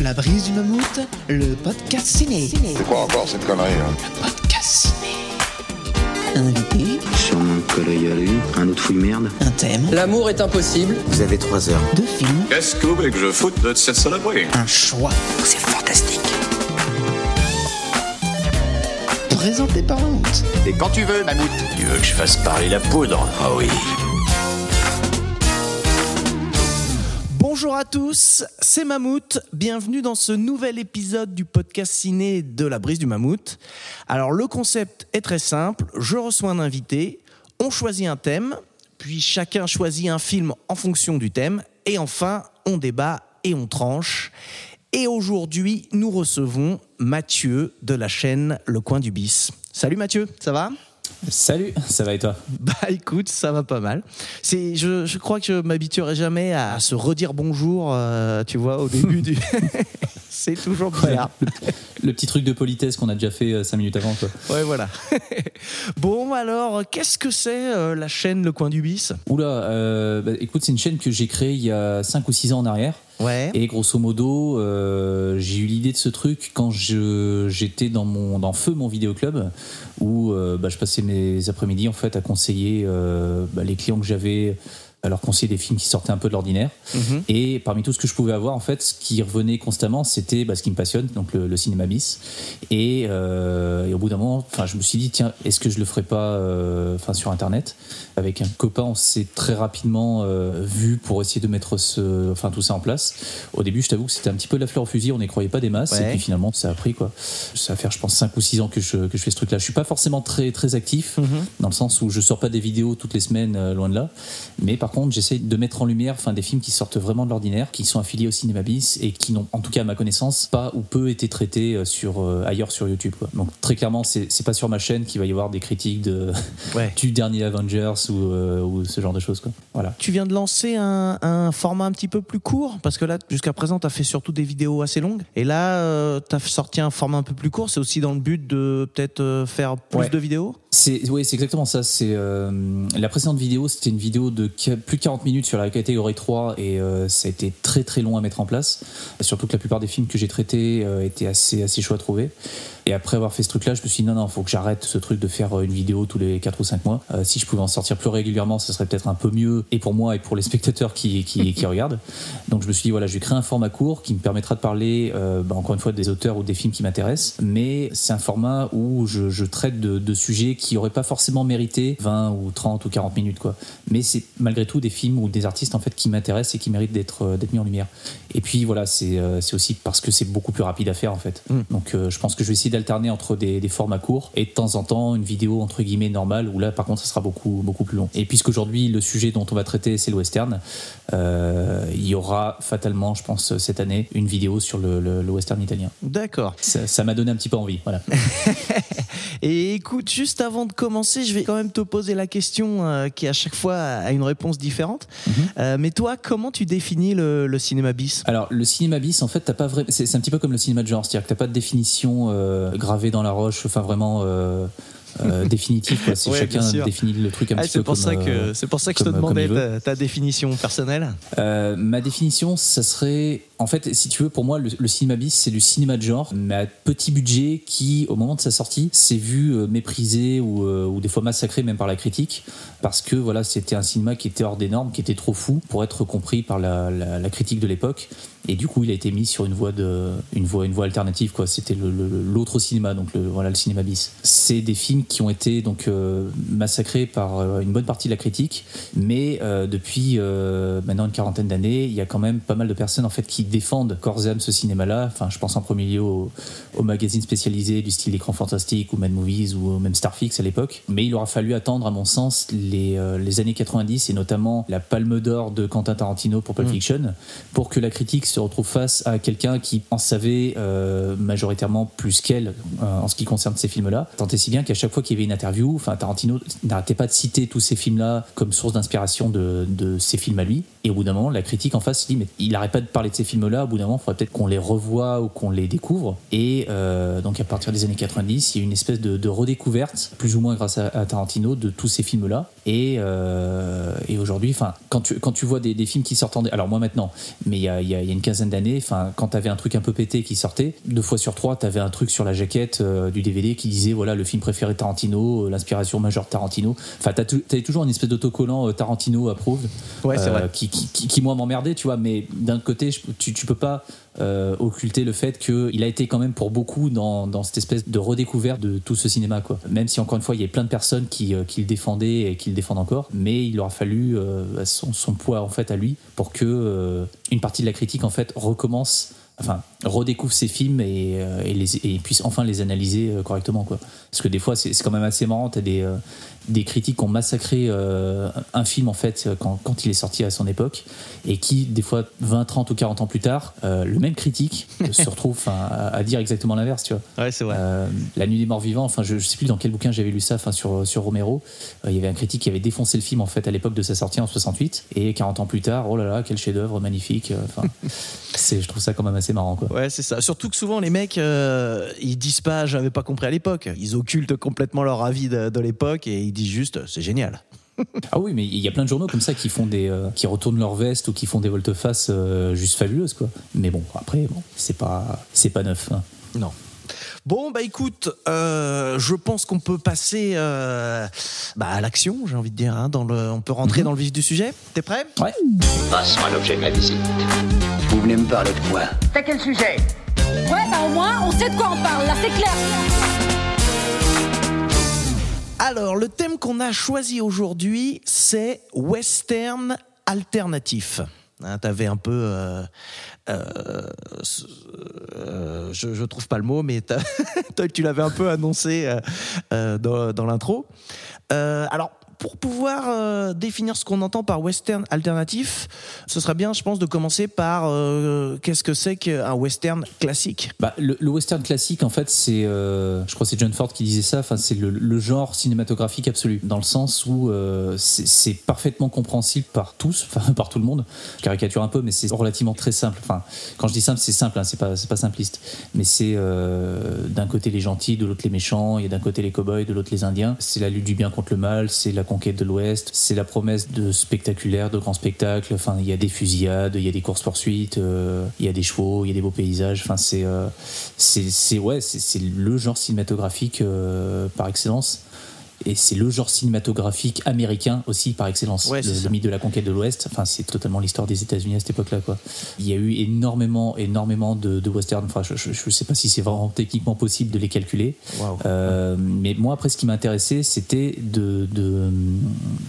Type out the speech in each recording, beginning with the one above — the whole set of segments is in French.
La brise du mammouth, le podcast ciné. C'est quoi encore cette connerie hein Podcast ciné. Invité, Sûrement que là y aller, un autre fouille merde. un thème, L'amour est impossible. Vous avez trois heures. deux films, Qu'est-ce que vous voulez que je foute de cette saloperie? Un choix. C'est fantastique. Présenté par Mammouth. Et quand tu veux, Mammouth. Tu veux que je fasse parler la poudre? Ah oui. Bonjour à tous, c'est Mammouth. Bienvenue dans ce nouvel épisode du podcast ciné de la brise du Mammouth. Alors le concept est très simple, je reçois un invité, on choisit un thème, puis chacun choisit un film en fonction du thème, et enfin on débat et on tranche. Et aujourd'hui, nous recevons Mathieu de la chaîne Le Coin du Bis. Salut Mathieu, ça va? Salut, ça va et toi? Bah écoute, ça va pas mal. C'est, je, je crois que je m'habituerai jamais à se redire bonjour, euh, tu vois, au début du. c'est toujours bizarre. Le petit truc de politesse qu'on a déjà fait 5 minutes avant. Quoi. Ouais, voilà. bon, alors, qu'est-ce que c'est euh, la chaîne Le Coin du Bis? Oula, euh, bah, écoute, c'est une chaîne que j'ai créée il y a 5 ou 6 ans en arrière. Ouais. Et grosso modo, euh, j'ai eu l'idée de ce truc quand j'étais dans, mon, dans Feu, mon vidéoclub, où euh, bah, je passais mes après-midi en fait à conseiller euh, bah, les clients que j'avais, leur conseiller des films qui sortaient un peu de l'ordinaire. Mhm. Et parmi tout ce que je pouvais avoir, en fait, ce qui revenait constamment, c'était bah, ce qui me passionne, donc le, le cinéma bis. Et, euh, et au bout d'un moment, enfin, je me suis dit, tiens, est-ce que je le ferais pas, euh, enfin, sur Internet? Avec un copain, on s'est très rapidement euh, vu pour essayer de mettre ce, enfin, tout ça en place. Au début, je t'avoue que c'était un petit peu la fleur au fusil, on n'y croyait pas des masses, Ouais. et puis finalement, ça a pris quoi. Ça va faire, je pense, 5 ou 6 ans que je, que je fais ce truc-là. Je suis pas forcément très, très actif, Mhm. dans le sens où je sors pas des vidéos toutes les semaines, euh, loin de là. Mais par contre, j'essaie de mettre en lumière enfin, des films qui sortent vraiment de l'ordinaire, qui sont affiliés au cinéma bis et qui n'ont, en tout cas à ma connaissance, pas ou peu été traités euh, sur, euh, ailleurs sur YouTube. Quoi. Donc très clairement, c'est, c'est pas sur ma chaîne qu'il va y avoir des critiques de, Ouais. du dernier Avengers ou, euh, ou ce genre de choses. Quoi. Voilà. Tu viens de lancer un, un format un petit peu plus court, parce que là, jusqu'à présent, tu as fait surtout des vidéos assez longues. Et là, tu as sorti un format un peu plus court. C'est aussi dans le but de peut-être euh, faire plus Ouais. de vidéos C'est, oui, c'est exactement ça. C'est, euh, la précédente vidéo, c'était une vidéo de plus de 40 minutes sur la catégorie 3 et euh, ça a été très très long à mettre en place. Surtout que la plupart des films que j'ai traités euh, étaient assez, assez chauds à trouver. Et après avoir fait ce truc-là, je me suis dit non, non, faut que j'arrête ce truc de faire euh, une vidéo tous les 4 ou 5 mois. Euh, si je pouvais en sortir plus régulièrement, ça serait peut-être un peu mieux et pour moi et pour les spectateurs qui, qui, qui regardent. Donc je me suis dit voilà, je vais créer un format court qui me permettra de parler, euh, bah, encore une fois, des auteurs ou des films qui m'intéressent. Mais c'est un format où je, je traite de, de sujets qui n'auraient pas forcément mérité 20 ou 30 ou 40 minutes. quoi. Mais c'est malgré tout des films ou des artistes en fait qui m'intéressent et qui méritent d'être euh, mis en lumière. Et puis voilà, c'est aussi parce que c'est beaucoup plus rapide à faire en fait. Mm. Donc je pense que je vais essayer d'alterner entre des, des formats courts et de temps en temps une vidéo entre guillemets normale où là par contre ça sera beaucoup beaucoup plus long. Et puisqu'aujourd'hui le sujet dont on va traiter c'est le western, euh, il y aura fatalement je pense cette année une vidéo sur le, le- le western italien. D'accord. Ça m'a donné un petit peu envie. Voilà. Et écoute, juste avant de commencer, je vais quand même te poser la question euh, qui à chaque fois a une réponse différente. Euh, mais toi, comment tu définis le, le cinéma bis? Alors le cinéma bis en fait t'as pas vrai c'est c'est un petit peu comme le cinéma de genre c'est-à-dire que t'as pas de définition euh, gravée dans la roche enfin vraiment euh, euh, définitive quoi. C'est Ouais, chacun définit le truc un Ah, petit c'est peu pour comme, ça que c'est pour ça que je te demandais ta, ta définition personnelle. Euh, ma définition, ça serait, en fait, si tu veux, pour moi, le, le cinéma bis, c'est du cinéma de genre, mais à petit budget, qui, au moment de sa sortie, s'est vu méprisé ou, ou des fois massacré même par la critique, parce que voilà, c'était un cinéma qui était hors des normes, qui était trop fou pour être compris par la, la- la critique de l'époque, et du coup, il a été mis sur une voie de, une voie, une voie alternative, quoi. C'était l'autre cinéma, donc le, voilà, le cinéma bis. C'est des films qui ont été donc euh, massacrés par euh, une bonne partie de la critique, mais euh, depuis euh, maintenant une quarantaine d'années, il y a quand même pas mal de personnes en fait qui défendent corps et âme ce cinéma-là. Enfin, je pense en premier lieu aux, aux magazines spécialisés du style Écran Fantastique ou Mad Movies ou même Starfix à l'époque. Mais il aura fallu attendre, à mon sens, les, les années 90 et notamment la Palme d'Or de Quentin Tarantino pour Pulp Mm. Fiction pour que la critique se retrouve face à quelqu'un qui en savait euh, majoritairement plus qu'elle euh, en ce qui concerne ces films-là. Tant et si bien qu'à chaque fois qu'il y avait une interview, enfin Tarantino n'arrêtait pas de citer tous ces films-là comme source d'inspiration de, de ses films à lui. Et au bout d'un moment, la critique en face se dit mais il n'arrête pas de parler de ces films films-là, au bout d'un moment, il faudrait peut-être qu'on les revoie ou qu'on les découvre. Et euh, donc à partir des années 90, il y a une espèce de, redécouverte, plus ou moins grâce à, Tarantino, de tous ces films-là. Et, et aujourd'hui, quand tu, quand tu vois des, des films qui sortent en... Alors moi maintenant, mais il y a, y a une quinzaine d'années, enfin, quand tu avais un truc un peu pété qui sortait, deux fois sur trois, tu avais un truc sur la jaquette euh, du DVD qui disait, voilà, le film préféré de Tarantino, euh, l'inspiration majeure de Tarantino. Enfin, tu avais toujours une espèce d'autocollant euh, Tarantino approuve. Ouais, c'est vrai. Qui, qui, qui, qui, moi m'emmerdait, tu vois, mais d'un côté, je- tu, tu peux pas euh, occulter le fait qu'il a été quand même pour beaucoup dans, cette espèce de redécouverte de tout ce cinéma, quoi. Même si encore une fois, il y a plein de personnes qui, euh, le défendaient et qui le défendent encore, mais il aura fallu euh, son, poids en fait à lui pour que euh, une partie de la critique en fait recommence. Enfin, redécouvre ses films et, puisse enfin les analyser correctement. Quoi. Parce que des fois, c'est quand même assez marrant. Tu as des, des critiques qui ont massacré euh, un film en fait quand, quand il est sorti à son époque et qui, des fois, 20, 30 ou 40 ans plus tard, euh, le même critique se retrouve à, à dire exactement l'inverse. Tu vois. Ouais, c'est vrai. Euh, la nuit des morts vivants, enfin, je, je sais plus dans quel bouquin j'avais lu ça, enfin, sur, sur Romero. Il y avait un critique qui avait défoncé le film en fait à l'époque de sa sortie en 68 et 40 ans plus tard, oh là là, quel chef-d'œuvre magnifique. euh, Enfin, c'est, je trouve ça quand même assez marrant, quoi. Ouais, c'est ça. Surtout que souvent, les mecs, ils disent pas, j'avais pas compris à l'époque. Ils occultent complètement leur avis de, de l'époque et ils disent juste, c'est génial. Ah oui, mais il y a plein de journaux comme ça qui font des, euh, qui retournent leur veste ou qui font des volte-face euh, juste fabuleuses, quoi. Mais bon, après, bon, c'est pas, c'est pas neuf. hein. Non. Bon, bah écoute, euh, je pense qu'on peut passer euh, bah, à l'action, j'ai envie de dire. hein, dans le, on peut rentrer dans le vif du sujet. T'es prêt? Ouais. Passe-moi l'objet de ma visite. Vous venez me parler de quoi? T'as quel sujet? Ouais, bah au moins, on sait de quoi on parle, là, c'est clair. Alors, le thème qu'on a choisi aujourd'hui, c'est western alternatif. Hein, T'avais un peu, euh, euh, euh, je, je trouve pas le mot, mais toi, tu l'avais un peu annoncé dans, dans l'intro. Alors, pour pouvoir euh, définir ce qu'on entend par western alternatif, ce serait bien, je pense, de commencer par euh, qu'est-ce que c'est qu'un western classique? Bah, le, western classique, en fait, c'est, euh, je crois c'est John Ford qui disait ça. C'est le, genre cinématographique absolu, dans le sens où c'est, parfaitement compréhensible par tous, enfin par tout le monde. Je caricature un peu, mais c'est relativement très simple. Enfin, quand je dis simple, c'est simple, hein, c'est pas, pas simpliste. Mais c'est d'un côté les gentils, de l'autre les méchants. Il y a d'un côté les cowboys, de l'autre les Indiens. C'est la lutte du bien contre le mal, c'est la conquête de l'Ouest, c'est la promesse de spectaculaire, de grands spectacles. Enfin, il y a des fusillades, il y a des courses poursuites, il y a des chevaux, il y a des beaux paysages. Enfin, c'est euh, c'est ouais, c'est le genre cinématographique euh, par excellence. Et c'est le genre cinématographique américain aussi par excellence. Ouais, le, mythe de la conquête de l'Ouest, enfin c'est totalement l'histoire des États-Unis à cette époque-là. Quoi. Il y a eu énormément, énormément de, de westerns. Enfin, je, je sais pas si c'est vraiment techniquement possible de les calculer. Euh, mais moi, après, ce qui m'intéressait, c'était de, de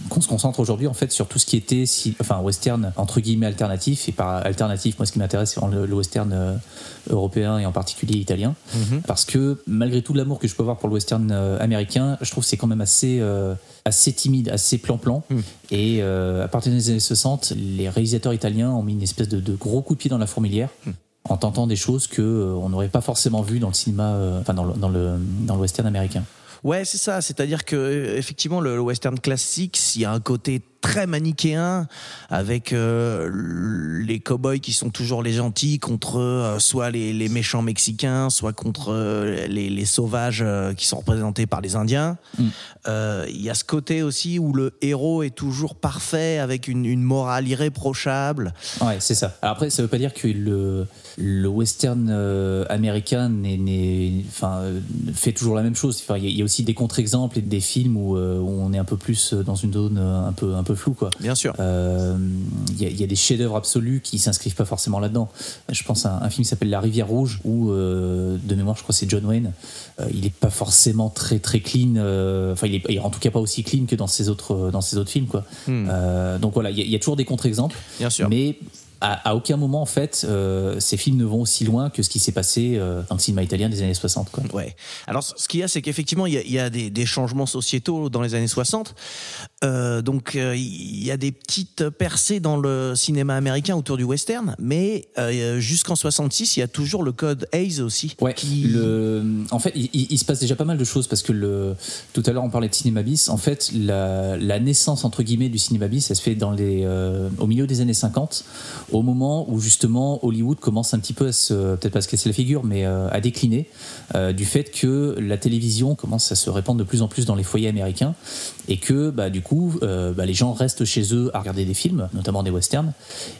qu'on se concentre aujourd'hui en fait sur tout ce qui était, si, enfin, western entre guillemets alternatif. Et par alternatif, moi, ce qui m'intéresse, c'est le, le western euh, européen et en particulier italien, parce que malgré tout l'amour que je peux avoir pour le western euh, américain, je trouve que c'est quand même assez euh, assez timide, assez plan-plan. Et euh, à partir des années 60, les réalisateurs italiens ont mis une espèce de, de gros coup de pied dans la fourmilière. En tentant des choses que euh, on n'aurait pas forcément vu dans le cinéma, enfin dans le, dans le dans le western américain. Ouais, c'est ça. C'est-à-dire que euh, effectivement, le, le western classique, il y a un côté très manichéen avec euh, les cowboys qui sont toujours les gentils contre euh, soit les, les méchants mexicains, soit contre euh, les, les sauvages qui sont représentés par les Indiens. Euh, Il y a ce côté aussi où le héros est toujours parfait avec une, une morale irréprochable. Ouais, c'est ça. Après, ça veut pas dire que le, le western euh, américain n'est, n'est- enfin, euh, fait toujours la même chose. Enfin, il y a- il y, a aussi des contre-exemples et des films où, euh, où on est un peu plus dans une zone un peu, un peu floue, quoi. Bien sûr. Il y, a- y des chefs-d'œuvre absolus qui s'inscrivent pas forcément là-dedans. Je pense à un, un film qui s'appelle La Rivière Rouge, où de mémoire, je crois que c'est John Wayne. Il est pas forcément très très clean. Enfin, il est en tout cas pas aussi clean que dans ses autres dans ses autres films, quoi. Euh, donc voilà, il y, a- y toujours des contre-exemples. Bien sûr. Mais à, à aucun moment, en fait, euh, ces films ne vont aussi loin que ce qui s'est passé euh, dans le cinéma italien des années 60. Quoi. Ouais. Alors, ce qu'il y a, c'est qu'effectivement, il y a, il y a des, des changements sociétaux dans les années 60. Euh, donc, il y a des petites percées dans le cinéma américain autour du western, mais jusqu'en 66, il y a toujours le code Hayes aussi. Ouais, qui- le, en fait, il, se passe déjà pas mal de choses parce que le, tout à l'heure on parlait de cinéma bis. En fait, la, la naissance entre guillemets du cinéma bis, elle se fait dans les, au milieu des années 50 au moment où justement Hollywood commence un petit peu à se, peut-être pas à se casser la figure, mais euh, à décliner euh, du fait que la télévision commence à se répandre de plus en plus dans les foyers américains et que bah, du coup euh, bah, les gens restent chez eux à regarder des films, notamment des westerns,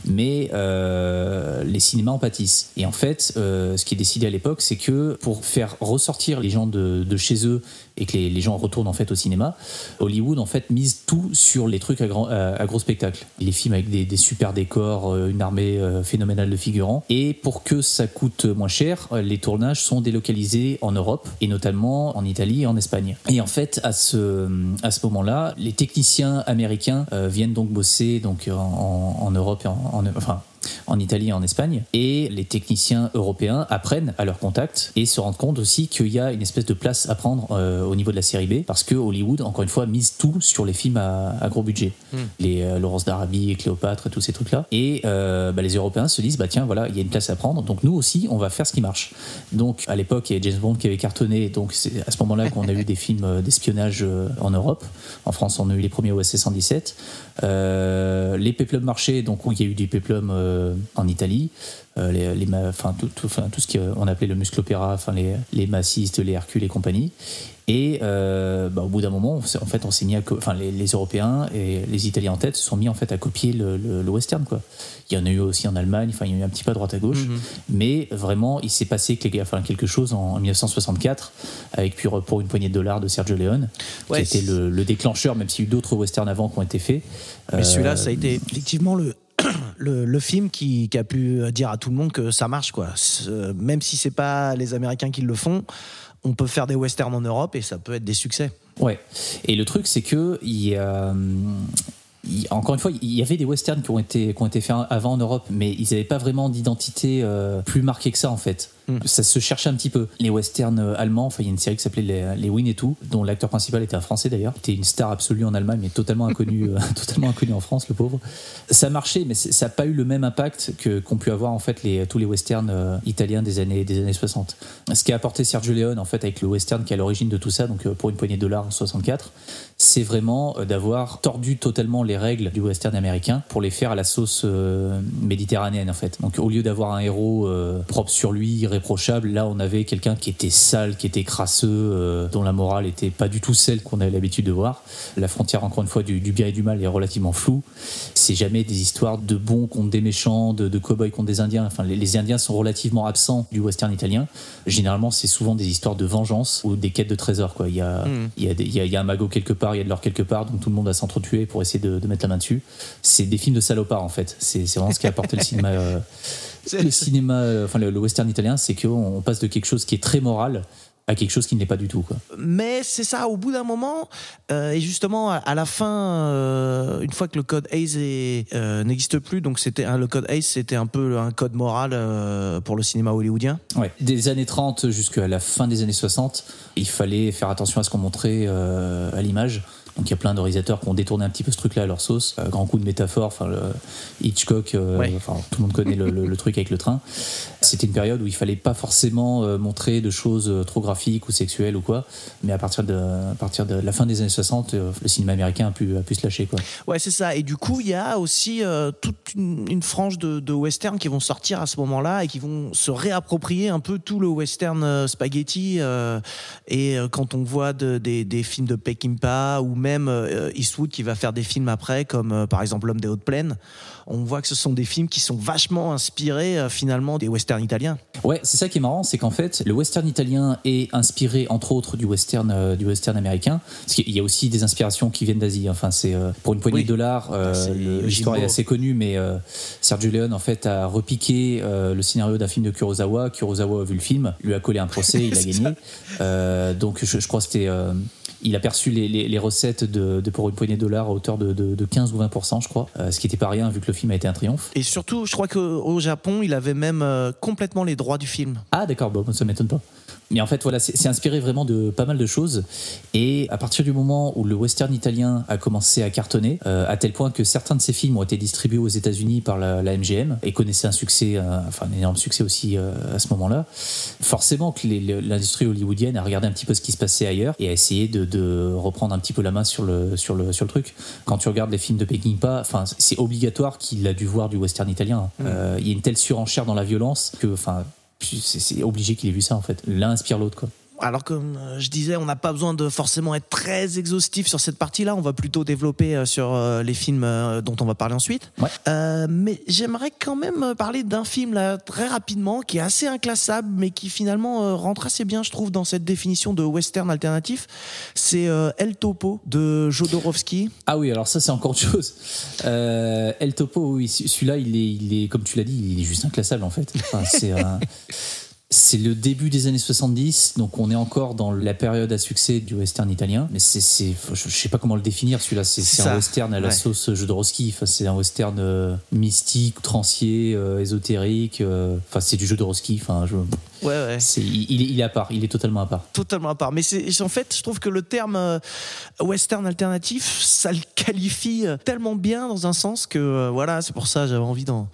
mais euh, les cinémas en pâtissent. Et en fait, euh, ce qui est décidé à l'époque, c'est que pour faire ressortir les gens de, chez eux et que les, gens retournent en fait au cinéma, Hollywood en fait mise tout sur les trucs à, gros spectacle. Les films avec des, super décors, une armée phénoménale de figurants. Et pour que ça coûte moins cher, les tournages sont délocalisés en Europe et notamment en Italie et en Espagne. Et en fait, à ce, à ce moment-là, les techniciens américains euh, viennent donc bosser donc en, Europe et en, en Italie et en Espagne. Et les techniciens européens apprennent à leur contact et se rendent compte aussi qu'il y a une espèce de place à prendre euh, au niveau de la série B parce que Hollywood, encore une fois, mise tout sur les films à, à gros budget. Les euh, Laurence d'Arabie Cléopâtre et tous ces trucs-là. Et euh, bah, les Européens se disent, bah tiens, voilà, il y a une place à prendre. Donc nous aussi, on va faire ce qui marche. Donc à l'époque, il y a James Bond qui avait cartonné. Donc c'est à ce moment-là qu'on a eu des films euh, d'espionnage en Europe. En France, on a eu les premiers OSS 117. Euh, les péplums marchaient, donc il y a eu du péplum euh, en Italie. Euh, les, les enfin, tout, tout, tout ce qu'on appelait le musclopéra, enfin, les, les massistes, les Hercules et compagnie. Et euh, bah, au bout d'un moment, on en fait, on s'est mis à enfin, les, les Européens et les Italiens en tête se sont mis en fait à copier le, le- le western. Quoi. Il y en a eu aussi en Allemagne, enfin, il y a eu un petit peu à droite à gauche. Mais vraiment, il s'est passé quelque, enfin, quelque chose en 1964 avec pour, pour une poignée de dollars de Sergio Leone, Ouais, qui était le, le déclencheur, même s'il y a eu d'autres westerns avant qui ont été faits. Mais Euh, celui-là, ça a été effectivement le, le, le film qui, qui a pu dire à tout le monde que ça marche. Quoi. Même si c'est pas les Américains qui le font, on peut faire des westerns en Europe et ça peut être des succès. Ouais. Et le truc, c'est que il hum, il- encore une fois, il y avait des westerns qui ont été, qui ont été faits avant en Europe, mais ils n'avaient pas vraiment d'identité euh, plus marquée que ça en fait. Ça se cherchait un petit peu. Les westerns euh, allemands, enfin, il y a une série qui s'appelait Les, les Win et tout, dont l'acteur principal était un Français d'ailleurs, était une star absolue en Allemagne, mais totalement inconnu, euh, totalement inconnu en France, le pauvre. Ça marchait, mais ça n'a pas eu le même impact que qu'ont pu avoir en fait les, tous les westerns euh, italiens des années, des années 60. Ce qui a apporté Sergio Leone en fait avec le western qui est à l'origine de tout ça, donc euh, pour une poignée de dollars en 64, c'est vraiment euh, d'avoir tordu totalement les règles du western américain pour les faire à la sauce euh, méditerranéenne en fait. Donc au lieu d'avoir un héros euh, propre sur lui, irréprochable, là on avait quelqu'un qui était sale, qui était crasseux, euh, dont la morale était pas du tout celle qu'on avait l'habitude de voir. La frontière encore une fois du, du bien et du mal est relativement floue. C'est jamais des histoires de bons contre des méchants, de, de cow-boys contre des indiens. Enfin les, les indiens sont relativement absents du western italien. Généralement c'est souvent des histoires de vengeance ou des quêtes de trésors quoi. Il y a, il y a, des- il y a- il y a un magot quelque part, il y a de l'or quelque part, donc tout le monde va s'entretuer pour essayer de, de mettre la main dessus. C'est des films de salopards en fait. C'est c'est vraiment ce qui a apporté le cinéma. euh, le cinéma, euh, enfin le, le western italien, c'est qu'on passe de quelque chose qui est très moral à quelque chose qui ne l'est pas du tout. Quoi. Mais c'est ça, au bout d'un moment, euh, et justement à, à la fin, euh, une fois que le code euh, n'existe plus, donc c'était hein, le code ACE, c'était un peu un code moral pour le cinéma hollywoodien. Ouais. Des années 30 jusqu'à la fin des années 60, il fallait faire attention à ce qu'on montrait à l'image. Donc il y a plein de réalisateurs qui ont détourné un petit peu ce truc-là à leur sauce. Euh, grand coup de métaphore, enfin Hitchcock, euh, Ouais. tout le monde connaît le, le- le truc avec le train. C'était une période où il fallait pas forcément euh, montrer de choses euh, trop graphiques ou sexuelles ou quoi. Mais à partir de, à partir de la fin des années 60, euh, le cinéma américain a pu, a pu se lâcher quoi. Ouais, c'est ça. Et du coup, il y a aussi toute une, une frange de, de western qui vont sortir à ce moment-là et qui vont se réapproprier un peu tout le western spaghetti. et quand on voit de- des, des films de Peckinpah ou même euh, Eastwood qui va faire des films après, comme euh, par exemple L'homme des hautes plaines, on voit que ce sont des films qui sont vachement inspirés euh, finalement des westerns italiens. Ouais, c'est ça qui est marrant, c'est qu'en fait, le western italien est inspiré entre autres du western euh, du western américain, parce qu'il y a aussi des inspirations qui viennent d'Asie. Enfin, c'est euh, pour une poignée Oui. de dollars. euh, Ah. L'histoire est assez connue, mais Sergio Leone en fait a repiqué le scénario d'un film de Kurosawa. Kurosawa a vu le film, lui a collé un procès, il a gagné. Donc je, je crois que c'était il a perçu les, les- les recettes de, de pour une poignée de dollars à hauteur de, de- de 15 ou 20% je crois, Euh, ce qui n'était pas rien vu que le film a été un triomphe. Et surtout, je crois qu'au Japon, il avait même euh, complètement les droits du film. Ah d'accord, bon, ça m'étonne pas. Mais en fait, voilà, c'est inspiré vraiment de pas mal de choses. Et à partir du moment où le western italien a commencé à cartonner, euh, à tel point que certains de ces films ont été distribués aux États-Unis par la, la MGM et connaissaient un succès, euh, enfin un énorme succès aussi euh, à ce moment-là, forcément que l'industrie hollywoodienne a regardé un petit peu ce qui se passait ailleurs et a essayé de, de reprendre un petit peu la main sur le, sur le, sur le truc. Quand tu regardes les films de Peckinpah, enfin, c'est obligatoire qu'il a dû voir du western italien. Euh, Il y a une telle surenchère dans la violence que, enfin, c'est obligé qu'il ait vu ça en fait. L'un inspire l'autre quoi. Alors comme euh, je disais, on n'a pas besoin de forcément être très exhaustif sur cette partie-là. On va plutôt développer euh, sur euh, les films dont on va parler ensuite. Ouais. Euh, mais j'aimerais quand même parler d'un film là très rapidement qui est assez inclassable, mais qui finalement rentre assez bien, je trouve, dans cette définition de western alternatif. C'est euh, El Topo de Jodorowsky. Ah oui, alors ça c'est encore autre chose. Euh, El Topo, oui, celui-là, il est, il est, comme tu l'as dit, il est juste inclassable en fait. Enfin, c'est un- C'est le début des années 70, donc on est encore dans la période à succès du western italien. Mais c'est, c'est, je sais pas comment le définir celui-là. C'est, C'est un western à la Ouais. sauce Jodorowsky. Enfin, c'est un western euh, mystique, trancier, euh, ésotérique. euh, Enfin, c'est du Jodorowsky. Enfin, je, Ouais, ouais. c'est, il, il est, à part. Il est totalement à part. totalement à part. Mais c'est en fait, je trouve que le terme euh, western alternatif, ça le qualifie euh, tellement bien dans un sens que euh, voilà, c'est pour ça j'avais envie d'en-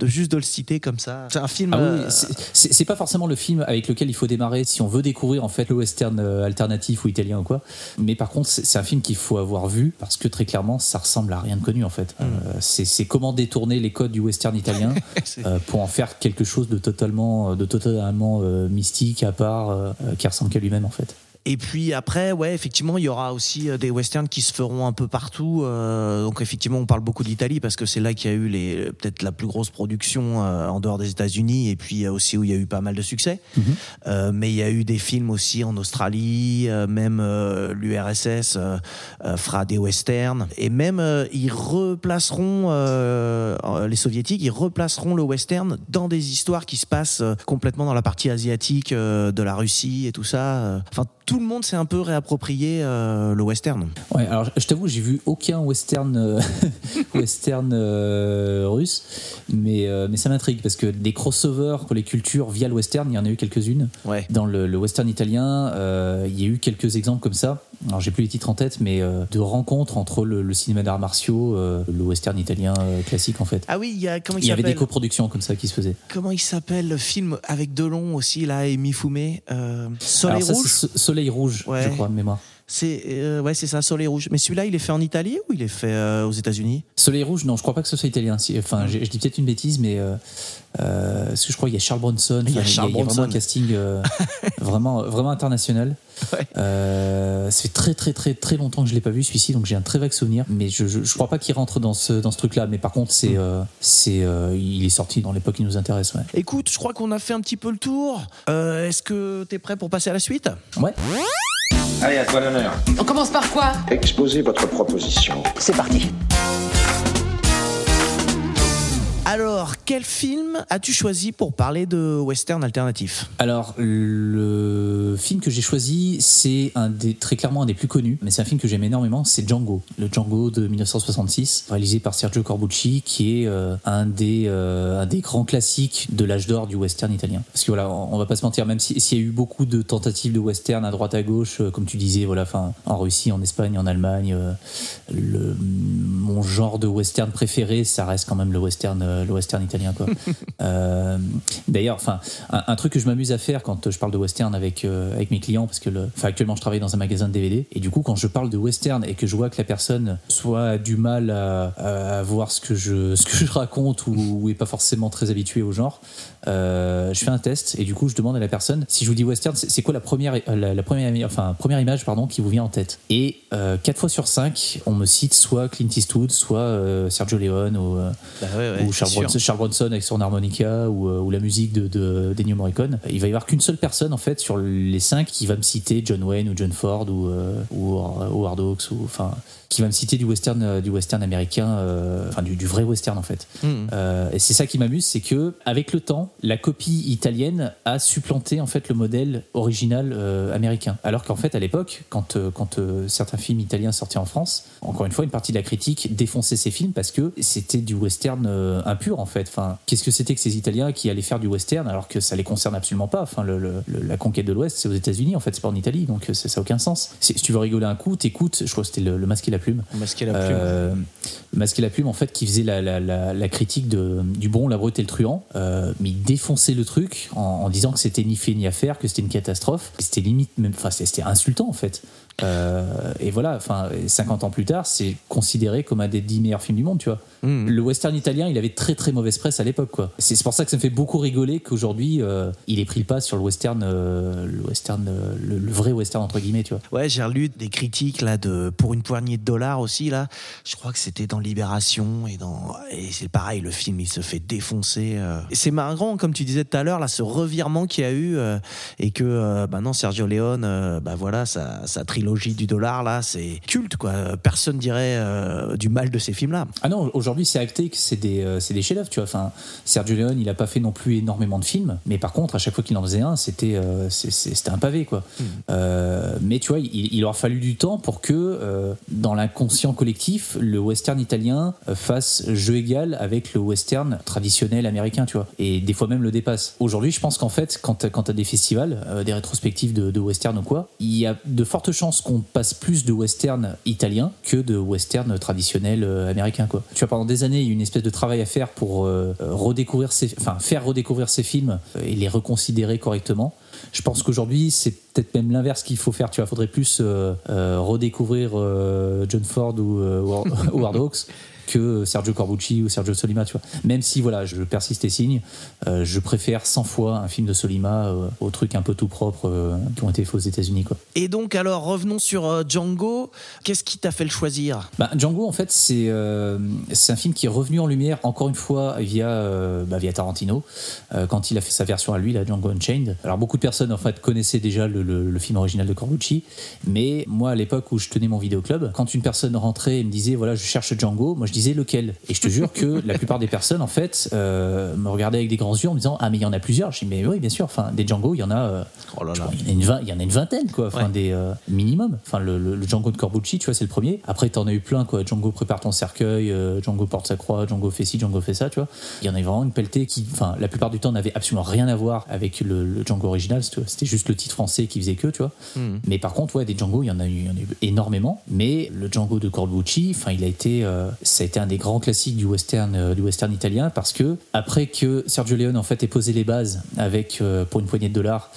de juste de le citer comme ça. C'est un film. Ah oui, euh, c'est- pas forcément le film avec lequel il faut démarrer si on veut découvrir en fait le western euh, alternatif ou italien ou quoi. Mais par contre, c'est un film qu'il faut avoir vu parce que très clairement, ça ressemble à rien de connu en fait. Euh, c'est comment détourner les codes du western italien euh, pour en faire quelque chose de totalement, de totalement mystique à part, qui ressemble qu'à lui-même en fait. Et puis après, ouais, effectivement, il y aura aussi euh, des westerns qui se feront un peu partout. euh, donc effectivement, on parle beaucoup d'Italie parce que c'est là qu'il y a eu les peut-être la plus grosse production euh, en dehors des États-Unis et puis aussi où il y a eu pas mal de succès. Euh, mais il y a eu des films aussi en Australie, même l'URSS fera des westerns et même ils replaceront les soviétiques, ils replaceront le western dans des histoires qui se passent complètement dans la partie asiatique de la Russie et tout ça. Enfin, tout le monde s'est un peu réapproprié euh, le western. Ouais, alors je- t'avoue, j'ai vu aucun western, euh, western euh, russe, mais, mais ça m'intrigue parce que des crossovers pour les cultures via le western, il y en a eu quelques-unes. Ouais. Dans le, le western italien, il y a eu quelques exemples comme ça. Alors j'ai plus les titres en tête, mais de rencontres entre le, le cinéma d'arts martiaux, le western italien classique en fait. Ah oui, il y a comment il, Il y avait des coproductions comme ça qui se faisaient. Comment il s'appelle le film avec Delon aussi là et euh, Soleil Alors rouge. c'est So- Soleil rouge, Ouais. je crois, de mémoire. C'est euh, ouais, c'est ça, Soleil rouge. Mais celui-là, il est fait en Italie ou il est fait euh, aux États-Unis? Soleil rouge, non, je crois pas que ce soit italien. Enfin, je, je dis peut-être une bêtise, mais euh, parce que je crois qu'il y a Charles Bronson. Il y a Charles vraiment Bronson. un casting vraiment, vraiment international. Ouais. Euh, ça fait très très très très longtemps que je l'ai pas vu celui-ci, donc j'ai un très vague souvenir. Mais je, je, je crois pas qu'il rentre dans ce dans ce truc-là. Mais par contre, c'est euh, c'est euh, il est sorti dans l'époque qui nous intéresse. Ouais. Écoute, je crois qu'on a fait un petit peu le tour. Est-ce que t'es prêt pour passer à la suite? Ouais. Allez, à toi l'honneur. On commence par quoi? Exposez votre proposition. C'est parti. Alors, quel film as-tu choisi pour parler de western alternatif? Alors, le film que j'ai choisi, c'est un des, très clairement un des plus connus, mais c'est un film que j'aime énormément, c'est Django. Le Django de 1966, réalisé par Sergio Corbucci, qui est euh, un, des, euh, un des grands classiques de l'âge d'or du western italien. Parce que voilà, on, on va pas se mentir, même si- s'il y a eu beaucoup de tentatives de western à droite à gauche, euh, comme tu disais, voilà, en Russie, en Espagne, en Allemagne, le, mon genre de western préféré, ça reste quand même le western, euh, le western italien, quoi. Euh, D'ailleurs, enfin, un, un truc que je m'amuse à faire quand je parle de western avec euh, avec mes clients, parce que le, enfin, actuellement je travaille dans un magasin de DVD, et du coup quand je parle de western et que je vois que la personne soit a du mal à, à voir ce que je ce que je raconte ou, ou est pas forcément très habitué au genre, euh, je fais un test et du coup je demande à la personne si je vous dis western, c'est quoi la première la, la première enfin première image pardon qui vous vient en tête? Et euh, 4 fois sur 5 on me cite soit Clint Eastwood, soit euh, Sergio Leone ou euh, ou Charles Bronson, Charles Bronson avec son harmonica ou, euh, ou la musique de, de d'Ennio Morricone. Il va y avoir qu'une seule personne en fait sur les cinq qui va me citer John Wayne ou John Ford ou euh, ou, ou Hard Hawks ou enfin qui va me citer du western, euh, du western américain, euh, enfin du, du vrai western en fait. Mhm. Euh, et c'est ça qui m'amuse, c'est que avec le temps, la copie italienne a supplanté en fait le modèle original euh, américain. Alors qu'en fait, à l'époque, quand, quand certains films italiens sortaient en France, encore une fois, une partie de la critique défonçait ces films parce que c'était du western impur en fait. Enfin, qu'est-ce que c'était que ces Italiens qui allaient faire du western alors que ça les concerne absolument pas? Enfin, le- le- le- la conquête de l'Ouest, c'est aux États-Unis en fait, c'est pas en Italie, donc ça n'a aucun sens. Si tu veux rigoler un coup, t'écoutes. Je crois que c'était le, le masque et la plume. Masquer la plume. Euh, Masque et la plume, en fait, qui faisait la, la- la- la critique de, du bon, la brute et le truand, euh, mais il défonçait le truc en, en disant que c'était ni fait ni à faire, que c'était une catastrophe. C'était limite, même, enfin, c'était insultant en fait. Euh, et voilà, enfin, 50 ans plus tard, c'est considéré comme un des 10 meilleurs films du monde, tu vois. Mhm. Le western italien, il avait très très mauvaise presse à l'époque, quoi. C'est pour ça que ça me fait beaucoup rigoler qu'aujourd'hui, euh, il ait pris le pas sur le western, euh, le western, le, le vrai western entre guillemets, tu vois. Ouais, j'ai relu des critiques là de pour une poignée de dollars aussi là. Je crois que c'était dans Libération et dans et c'est pareil, le film il se fait défoncer. C'est marrant comme tu disais tout à l'heure là, ce revirement qu'il y a eu et que maintenant Sergio Leone, bah voilà sa, sa trilogie du dollar là, c'est culte quoi. Personne dirait euh, du mal de ces films là. Ah non, aujourd'hui c'est acté que c'est des, euh, c'est des chefs-d'œuvre, tu vois. Enfin, Sergio Leone, il a pas fait non plus énormément de films, mais par contre, à chaque fois qu'il en faisait un, c'était euh, c'était un pavé, quoi. Euh, mais tu vois, il, il aura fallu du temps pour que, dans l'inconscient collectif, le western italien fasse jeu égal avec le western traditionnel américain, tu vois. Et des fois même le dépasse. Aujourd'hui, je pense qu'en fait, quand tu as des festivals, des rétrospectives de, de western ou quoi, il y a de fortes chances qu'on passe plus de western italien que de western traditionnel euh, américain. Tu vois, pendant des années, il y a une espèce de travail à faire pour euh, redécouvrir enfin, faire redécouvrir ces films et les reconsidérer correctement. Je pense qu'aujourd'hui, c'est peut-être même l'inverse qu'il faut faire. Tu vois, faudrait plus euh, redécouvrir John Ford ou Howard Hawks que Sergio Corbucci ou Sergio Solima, tu vois. Même si, voilà, je persiste et signe, euh, je préfère 100 fois un film de Solima euh, aux trucs un peu tout propres euh, qui ont été faits aux États-Unis, quoi. Et donc alors revenons sur euh, Django. Qu'est-ce qui t'a fait le choisir? Bah, Django, en fait, c'est c'est un film qui est revenu en lumière encore une fois via, bah, via Tarantino, quand il a fait sa version à lui, la Django Unchained. Alors, beaucoup de personnes, en fait, connaissaient déjà le, le- le film original de Corbucci, mais moi, à l'époque où je tenais mon vidéoclub, quand une personne rentrait et me disait, voilà, je cherche Django, moi, je disais lequel. Et je te jure que la plupart des personnes, en fait, euh, me regardaient avec des grands yeux en me disant, ah, mais il y en a plusieurs. Je dis, mais oui, bien sûr, enfin, des Django, il y en a. euh, Oh là je là. crois, il y en a une vingt- il y en a une vingtaine quoi enfin Ouais. des euh, minimum enfin le, le- le Django de Corbucci tu vois c'est le premier après t'en as eu plein quoi Django prépare ton cercueil euh, Django porte sa croix Django fait ci Django fait ça tu vois il y en a vraiment une pelletée qui enfin la plupart du temps n'avait absolument rien à voir avec le, le Django original tu vois. c'était juste le titre français qui faisait que tu vois mais par contre ouais des Django il y en a eu, il y en a eu énormément mais le Django de Corbucci enfin il a été euh, ça a été un des grands classiques du western euh, du western italien parce que après que Sergio Leone en fait ait posé les bases avec euh, pour une poignée de dollars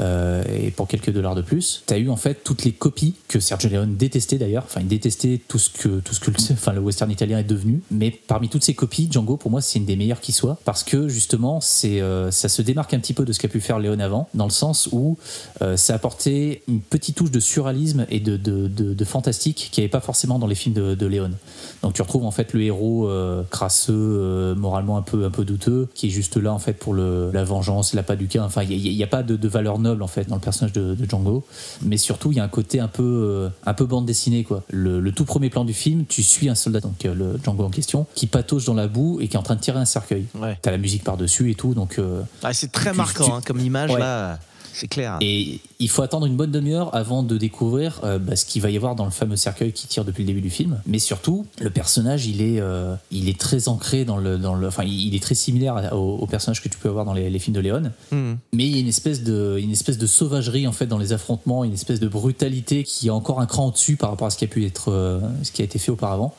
euh, et pour quelques dollars de plus, tu as eu en fait toutes les copies que Sergio Leone détestait d'ailleurs. Enfin, il détestait tout ce que tout ce que le, western italien est devenu. Mais parmi toutes ces copies, Django pour moi c'est une des meilleures qui soit parce que justement euh, ça se démarque un petit peu de ce qu'a pu faire Leone avant, dans le sens où euh, ça apportait une petite touche de surréalisme et de, fantastique qu'il n'y avait pas forcément dans les films de, de Leone. Donc tu retrouves en fait le héros crasseux, moralement un peu un peu douteux, qui est juste là en fait pour le, la vengeance, la pas du cas. Enfin, il n'y a, pas de, de valeur noble en fait dans le personnage de, de Django, mais surtout il y a un côté un peu euh, un peu bande dessinée quoi. Le, le tout premier plan du film, tu suis un soldat donc euh, le Django en question qui patauge dans la boue et qui est en train de tirer un cercueil. Ouais. T'as la musique par dessus et tout, donc euh, Ah, C'est très marquant tu- hein, comme image Ouais. là. C'est clair. et il faut attendre une bonne demi-heure avant de découvrir euh, bah, ce qu'il va y avoir dans le fameux cercueil qui tire depuis le début du film. Mais surtout, le personnage, il est, euh, il est très ancré dans le, dans le, enfin, il est très similaire au, au personnage que tu peux avoir dans les, les films de Léon. Mhm. Mais il y a une espèce de, une espèce de sauvagerie en fait dans les affrontements, une espèce de brutalité qui est encore un cran au-dessus par rapport à ce qui a pu être, euh, ce qui a été fait auparavant.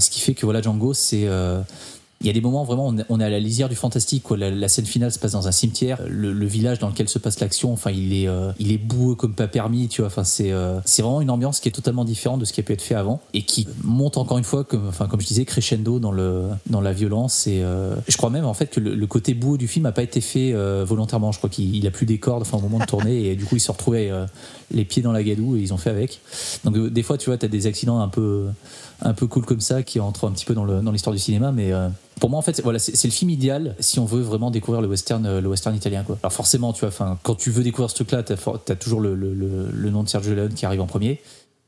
Ce qui fait que voilà, Django, c'est il y a des moments vraiment, on est- à la lisière du fantastique. Quoi. La, la scène finale se passe dans un cimetière. Le, le village dans lequel se passe l'action, enfin, il est, euh, il est boueux comme pas permis. Tu vois, enfin, c'est, euh, c'est vraiment une ambiance qui est totalement différente de ce qui a pu être fait avant et qui monte encore une fois, comme, enfin, comme je disais, crescendo dans le, dans la violence. Et euh, je crois même en fait que le, le côté boueux du film n'a pas été fait euh, volontairement. Je crois qu'il il a plus des cordes, enfin, au moment de tourner, et du coup, il se retrouvait euh, les pieds dans la gadoue et ils ont fait avec. Donc, euh, des fois, tu vois, as des accidents un peu un peu cool comme ça qui entrent un petit peu dans l'histoire du cinéma mais euh, pour moi en fait voilà c'est le film idéal si on veut vraiment découvrir le western euh, le western italien quoi alors forcément tu vois quand tu veux découvrir ce truc là t'as, toujours le, nom de Sergio Leone qui arrive en premier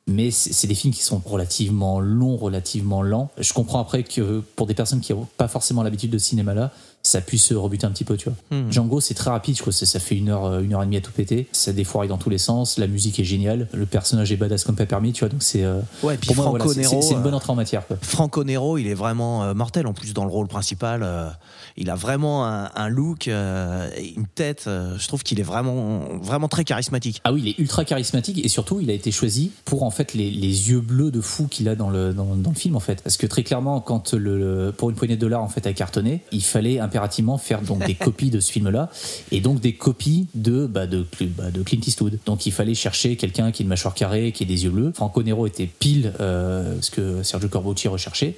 mais c'est des films qui sont relativement longs, relativement lents. Je comprends après que pour des personnes qui n'ont pas forcément l'habitude de ce cinéma-là, ça puisse rebuter un petit peu, tu vois. Hmm. Django, c'est très rapide, je crois ça- fait une heure, euh, une heure et demie à tout péter. Ça défouraille dans tous les sens, la musique est géniale, le personnage est badass comme pas permis, tu vois, donc c'est. euh, Ouais, et puis pour moi, Franco voilà, Nero, c'est une bonne euh, entrée en matière, quoi. Franco Nero, il est vraiment euh, mortel en plus dans le rôle principal. euh, il a vraiment un, un look, euh, une tête. je trouve qu'il est vraiment, vraiment très charismatique. Ah oui, il est ultra charismatique et surtout il a été choisi pour en fait les, les yeux bleus de fou qu'il a dans le, dans, dans le film en fait. Parce que très clairement, quand le, le- pour une poignée de dollars en fait a cartonné, il fallait impérativement faire donc des copies de ce film-là et donc des copies de, bah, de, bah, de Clint Eastwood. Donc il fallait chercher quelqu'un qui ait une mâchoire carrée, qui ait des yeux bleus. Franco Nero était pile euh, ce que Sergio Corbucci recherchait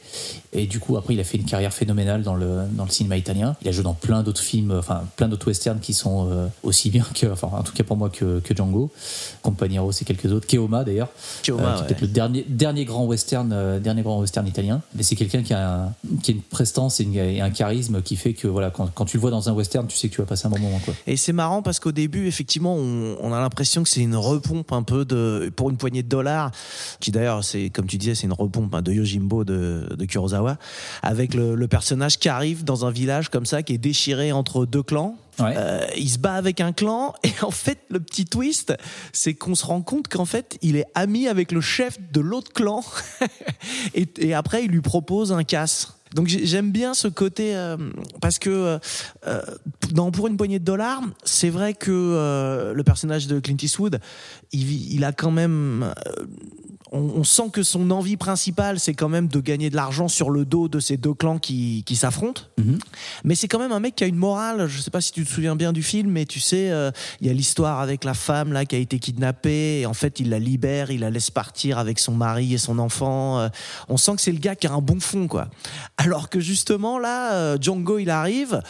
et du coup après il a fait une carrière phénoménale dans le, dans le cinéma italien. Il a joué dans plein d'autres films, enfin plein d'autres westerns qui sont euh, aussi bien que, enfin en tout cas pour moi que, que Django. Compagnero, c'est quelques autres. Keoma d'ailleurs, Keoma, euh, qui ouais. peut-être le dernier, dernier grand western, euh, dernier grand western italien. Mais c'est quelqu'un qui a, qui a une prestance et, une- et un charisme qui fait que voilà, quand, quand tu le vois dans un western, tu sais que tu vas passer un bon moment. Quoi. Et c'est marrant parce qu'au début, effectivement, on, on a l'impression que c'est une repompe un peu de, pour une poignée de dollars, qui d'ailleurs, c'est comme tu disais, c'est une repompe hein, de Yojimbo de, de Kurosawa, avec le, le personnage qui arrive dans un village comme ça, qui est déchiré entre deux clans. Ouais. Euh, il se bat avec un clan et en fait le petit twist c'est qu'on se rend compte qu'en fait il est ami avec le chef de l'autre clan et, et après il lui propose un casse donc j'ai- j'aime bien ce côté euh, parce que euh, euh, dans pour une poignée de dollars c'est vrai que le personnage de Clint Eastwood il, il a quand même on, on sent que son envie principale, c'est quand même de gagner de l'argent sur le dos de ces deux clans qui, qui s'affrontent. Mhm. Mais c'est quand même un mec qui a une morale. Je sais pas si tu te souviens bien du film, mais tu sais, euh, il y a l'histoire avec la femme là qui a été kidnappée. Et en fait, il la libère, il la laisse partir avec son mari et son enfant. Euh, on sent que c'est le gars qui a un bon fond, quoi. Alors que justement là, euh, Django, il arrive.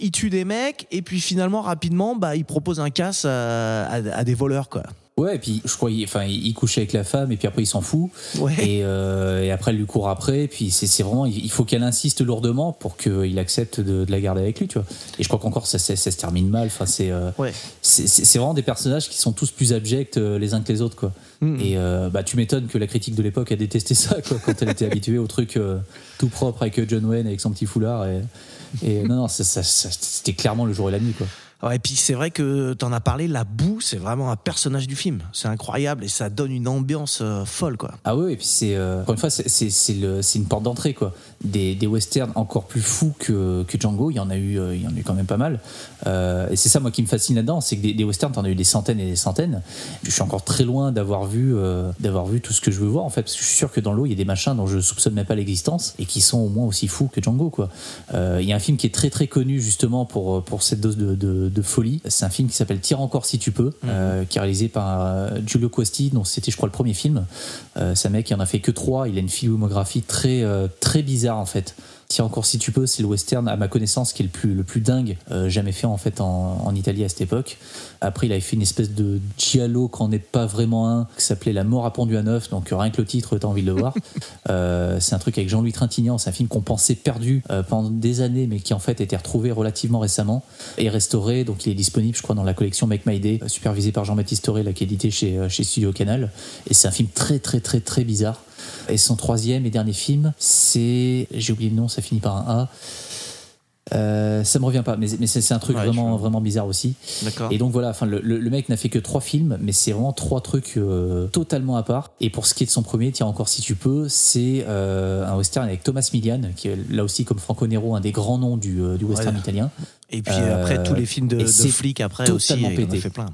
Il tue des mecs et puis finalement rapidement bah il propose un casse à, à des voleurs quoi. Ouais, et puis je crois, il- enfin, il couche avec la femme et puis après il s'en fout. Ouais. Et, euh, et après elle lui court après. Et puis c'est vraiment, il faut qu'elle insiste lourdement pour qu'il accepte de, de la garder avec lui, tu vois. Et je crois qu'encore ça, ça, ça se termine mal. Enfin, c'est euh, Ouais. c'est vraiment des personnages qui sont tous plus abjects euh, les uns que les autres, quoi. Mhm. Et euh, bah tu m'étonnes que la critique de l'époque a détesté ça, quoi, quand elle était habituée au truc euh, tout propre avec euh, John Wayne avec son petit foulard. Et, et non, non, ça- ça- c'était clairement le jour et la nuit, quoi. Et puis c'est vrai que t'en as parlé, la boue, c'est vraiment un personnage du film. C'est incroyable et ça donne une ambiance euh, folle, quoi. Ah oui, et puis c'est euh, encore une fois c'est une porte d'entrée quoi. Des, des westerns encore plus fous que, que Django, il y en a eu euh, il y en a eu quand même pas mal. Et c'est ça moi qui me fascine là-dedans, c'est que des, des westerns t'en as eu des centaines et des centaines. Je suis encore très loin d'avoir vu vu tout ce que je veux voir en fait, parce que je suis sûr que dans l'eau il y a des machins dont je soupçonne même pas l'existence et qui sont au moins aussi fous que Django quoi. Il y a un film qui est très très connu justement pour pour cette dose de, de folie. C'est un film qui s'appelle Tire encore si tu peux, euh, qui est réalisé par euh, Giulio Costi, dont c'était je crois le premier film. Euh, c'est un mec qui en a fait que trois. Il a une filmographie très très bizarre en fait. Tiens encore si tu peux, c'est le western à ma connaissance qui est le plus le plus dingue euh, jamais fait en fait en, en Italie à cette époque. Après, il avait fait une espèce de giallo quand on n'est pas vraiment un, qui s'appelait La mort à pendu à neuf. Donc rien que le titre, t'as envie de le voir. Euh, c'est un truc avec Jean-Louis Trintignant. C'est un film qu'on pensait perdu euh, pendant des années, mais qui en fait a été retrouvé relativement récemment et restauré. Donc il est disponible, je crois, dans la collection Make My Day, supervisé par Jean-Baptiste Toré, là, qui est édité chez, chez Studio Canal. Et c'est un film très très très très bizarre. Et son troisième et dernier film, c'est, j'ai oublié le nom, ça finit par un A. Euh, ça me revient pas, mais, mais c'est un truc Ouais, vraiment vraiment bizarre aussi. D'accord. Et donc voilà, enfin le, mec n'a fait que trois films, mais c'est vraiment trois trucs euh, totalement à part. Et pour ce qui est de son premier, tiens encore si tu peux, c'est euh, un western avec Thomas Milian, qui est là aussi comme Franco Nero un des grands noms du, euh, du western Ouais. italien. Et puis après, tous les films de, de flics, après aussi, il en a fait plein.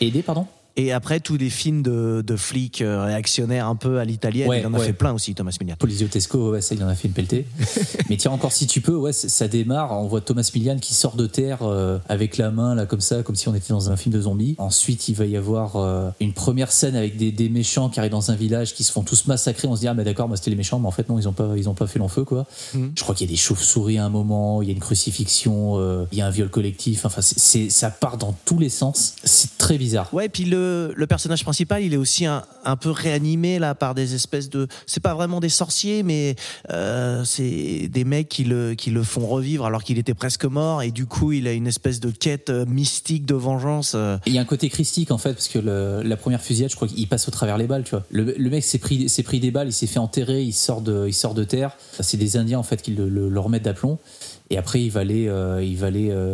Aidé, pardon? Et après, tous les films de, de flics euh, réactionnaires un peu à l'italienne, Ouais, il en a ouais. fait plein aussi, Thomas Milian. Polizio Tesco, ouais, ça il en a fait une pelletée. Mais tiens encore si tu peux, ouais, ça démarre. On voit Thomas Milian qui sort de terre euh, avec la main là comme ça, comme si on était dans un film de zombies. Ensuite, il va y avoir euh, une première scène avec des, des méchants qui arrivent dans un village, qui se font tous massacrer. On se dit ah mais d'accord, moi c'était les méchants, mais en fait non, ils ont pas, ils ont pas fait long feu quoi. Mhm. Je crois qu'il y a des chauves-souris à un moment, il y a une crucifixion, euh, il y a un viol collectif. Enfin, c'est- ça part dans tous les sens. C'est très bizarre. Ouais, puis le, le, personnage principal, il est aussi un, peu réanimé là par des espèces de. C'est pas vraiment des sorciers, mais euh, c'est des mecs qui le, font revivre alors qu'il était presque mort. Et du coup, il a une espèce de quête euh, mystique de vengeance. euh. Il y a un côté christique en fait, parce que le- la première fusillade, je crois qu'il passe au travers les balles. Le, mec s'est pris, des balles, il s'est fait enterrer, il sort de, il terre. C'est des Indiens en fait qui le, le- le remettent d'aplomb. Et après, il va aller,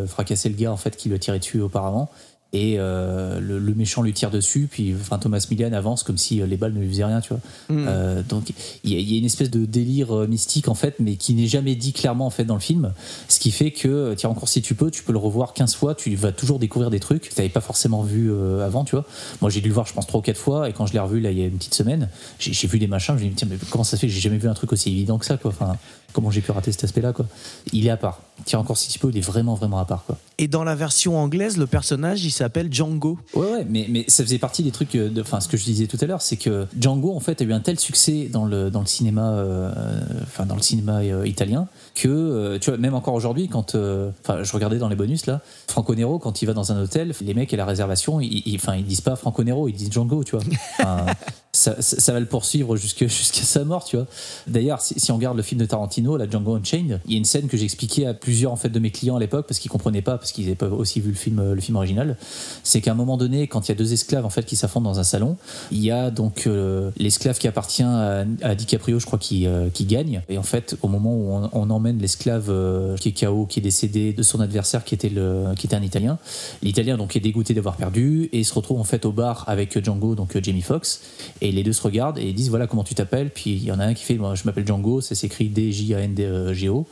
fracasser le gars en fait qui le tirait dessus auparavant. Et euh, le, le méchant lui tire dessus, puis enfin, Thomas Millian avance comme si euh, les balles ne lui faisaient rien, tu vois. Euh, donc il y, y a une espèce de délire euh, mystique en fait, mais qui n'est jamais dit clairement en fait dans le film. Ce qui fait que, tiens encore si tu peux, tu peux le revoir 15 fois, tu vas toujours découvrir des trucs que tu n'avais pas forcément vu euh, avant, tu vois. Moi j'ai dû le voir je pense 3 ou 4 fois, et quand je l'ai revu là il y a une petite semaine, j'ai vu des machins, je me dis tiens mais comment ça se fait j'ai jamais vu un truc aussi évident que ça quoi. Enfin comment j'ai pu rater cet aspect là quoi. Il est à part. Tiens encore si tu peux, il est vraiment vraiment à part quoi. Et dans la version anglaise, le personnage, il s'appelle Django. Ouais, ouais, mais, mais ça faisait partie des trucs, euh, de- enfin, ce que je disais tout à l'heure, c'est que Django, en fait, a eu un tel succès dans le, dans le cinéma, euh, enfin, dans le cinéma euh, italien, que, tu vois, même encore aujourd'hui, quand, enfin, je regardais dans les bonus, là, Franco Nero, quand il va dans un hôtel, les mecs à la réservation, ils, ils- enfin, ils disent pas Franco Nero, ils disent Django, tu vois. Enfin, ça, va le poursuivre jusqu'à sa mort, tu vois. D'ailleurs, si, on regarde le film de Tarantino, la Django Unchained, il y a une scène que j'ai expliquée à plusieurs en fait de mes clients à l'époque parce qu'ils comprenaient pas, parce qu'ils n'avaient pas aussi vu le film, euh, le film original. C'est qu'à un moment donné, quand il y a deux esclaves en fait qui s'affrontent dans un salon, il y a donc euh, l'esclave qui appartient à, DiCaprio, je crois, qui, euh, qui gagne. Et en fait, au moment où on, emmène l'esclave qui est KO, qui est décédé de son adversaire, qui était un Italien, l'Italien donc est dégoûté d'avoir perdu et se retrouve en fait au bar avec Django, donc Jamie Foxx, les deux se regardent et ils disent voilà comment tu t'appelles. Puis il y en a un qui fait moi je m'appelle Django, ça s'écrit D-J-A-N-D-G-O.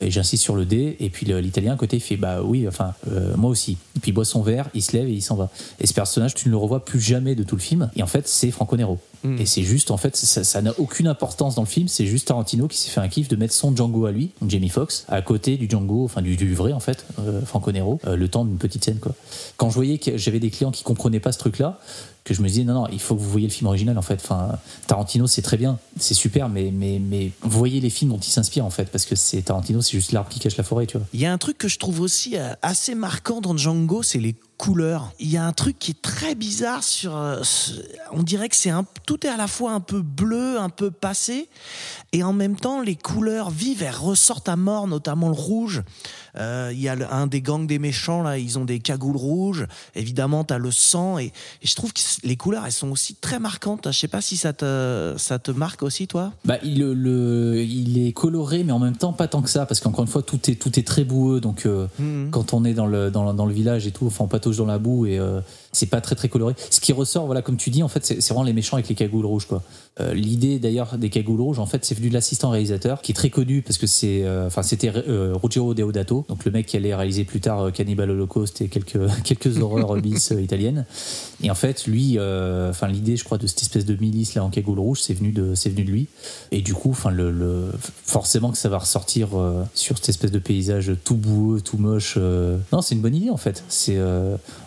Et j'insiste sur le D, et puis l'italien à côté il fait bah oui, enfin euh, moi aussi. Et puis il boit son verre, il se lève et il s'en va. Et ce personnage, tu ne le revois plus jamais de tout le film. Et en fait, c'est Franco Nero. Et c'est juste, en fait, ça n'a aucune importance dans le film. C'est juste Tarantino qui s'est fait un kiff de mettre son Django à lui, Jamie Foxx, à côté du Django, enfin du, du vrai en fait, euh, Franco Nero, euh, le temps d'une petite scène quoi. Quand je voyais que j'avais des clients qui comprenaient pas ce truc-là, que je me disais non non, il faut que vous voyez le film original en fait. Tarantino c'est très bien, c'est super, mais mais mais voyez les films dont il s'inspire en fait, parce que c'est Tarantino, c'est juste l'arbre qui cache la forêt, tu vois. Il y a un truc que je trouve aussi euh, assez marquant dans Django, c'est les couleurs. Il y a un truc qui est très bizarre sur. euh, on dirait que c'est un, tout est à la fois un peu bleu, un peu passé, et en même temps les couleurs vives, elles ressortent à mort, notamment le rouge. Euh, Il y a le- un des gangs des méchants là, ils ont des cagoules rouges. Évidemment, t'as le sang et, et je trouve que les couleurs, elles sont aussi très marquantes. Je sais pas si ça te ça te marque aussi toi. Bah, il, le- il est coloré, mais en même temps pas tant que ça, parce qu'encore une fois, tout est, tout est très boueux. Donc, euh, quand on est dans le, dans, dans le village et tout, enfin, on dans la boue et euh, c'est pas très très coloré. Ce qui ressort, voilà, comme tu dis, en fait, c'est vraiment les méchants avec les cagoules rouges, quoi. Euh, L'idée d'ailleurs des cagoules rouges, en fait, c'est venu de l'assistant réalisateur, qui est très connu parce que c'est, euh, enfin, c'était euh, Ruggero Deodato, donc le mec qui allait réaliser plus tard euh, Cannibal Holocaust et quelques quelques horreurs bis italiennes. Et en fait, lui, enfin, l'idée, je crois, de cette espèce de milice là en cagoule rouge, c'est venu de, c'est venu de lui. Et du coup, enfin, le, forcément que ça va ressortir sur cette espèce de paysage tout boueux, tout moche. Non, c'est une bonne idée en fait. C'est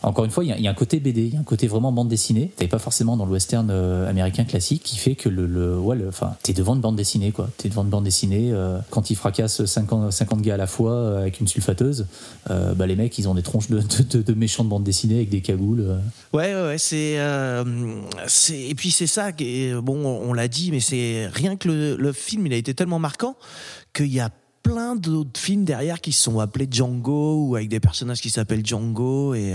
encore une fois, il y a un côté BD, un côté vraiment bande dessinée. T'avais pas forcément dans le western euh, américain classique qui fait que le, le ouais, t'es devant une bande dessinée quoi. T'es devant une bande dessinée. euh, quand ils fracassent 50, 50 gars à la fois euh, avec une sulfateuse, bah, les mecs, ils ont des tronches de, de, de- de méchants de bande dessinée avec des cagoules. Ouais, ouais, c'est, c'est, et puis c'est ça, est- bon, on l'a dit, mais c'est rien que le, film, il a été tellement marquant qu'il y a plein d'autres films derrière qui sont appelés Django ou avec des personnages qui s'appellent Django et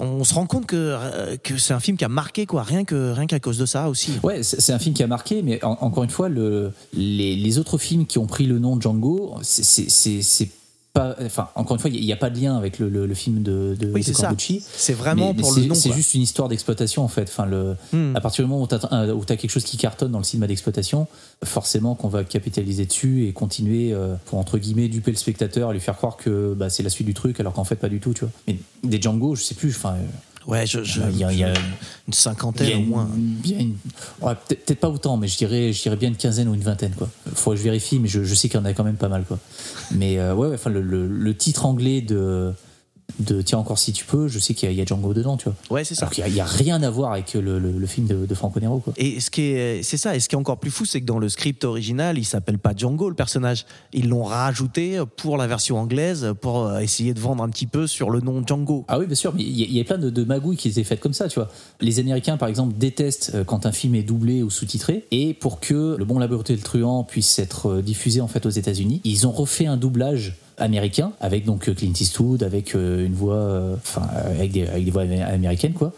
on se rend compte que euh, que c'est un film qui a marqué quoi, rien que rien qu'à cause de ça aussi. Ouais, c'est un film qui a marqué, mais en- encore une fois, le, les, les autres films qui ont pris le nom Django, c'est c'est- c'est pas. Enfin, encore une fois, il n'y a, pas de lien avec le, le- le film de, de, Oui, de c'est ça. Corbucci. C'est vraiment Mais- pour le nom. C'est juste une histoire d'exploitation en fait. Enfin, le, Hmm. à partir du moment où tu as, quelque chose qui cartonne dans le cinéma d'exploitation, forcément qu'on va capitaliser dessus et continuer euh, pour entre guillemets duper le spectateur et lui faire croire que bah, c'est la suite du truc alors qu'en fait pas du tout. Tu vois. Mais des Django, je sais plus. Enfin, euh, Ouais, je, je- il y a- il y a- une il y cinquantaine a au une- moins. une- ouais, peut-être pas autant, mais je dirais, je dirais bien une quinzaine ou une vingtaine. Quoi. Faudrait que je vérifie, mais je, sais qu'il y en a quand même pas mal. Quoi. Mais euh, ouais, ouais, enfin, le, le- le titre anglais de, de Tiens encore si tu peux, je sais qu'il y, a- il y a Django dedans, tu vois. Ouais, c'est ça. Alors qu'il n'y a, rien à voir avec le, le- le film de, de Franco Nero, quoi. Et ce qui est, c'est ça. Et ce qui est encore plus fou, c'est que dans le script original, il s'appelle pas Django le personnage. Ils l'ont rajouté pour la version anglaise pour euh, essayer de vendre un petit peu sur le nom Django. Ah oui, bien sûr, mais il y, a- il y a plein de, de magouilles qui étaient faites comme ça, tu vois. Les Américains, par exemple, détestent euh, quand un film est doublé ou sous-titré, et pour que Le Bon Laboratoire et le Truand puisse être euh, diffusé en fait aux États-Unis, ils ont refait un doublage américain avec donc euh, Clint Eastwood avec euh, une voix euh, enfin avec des, avec des voix amé- américaines quoi.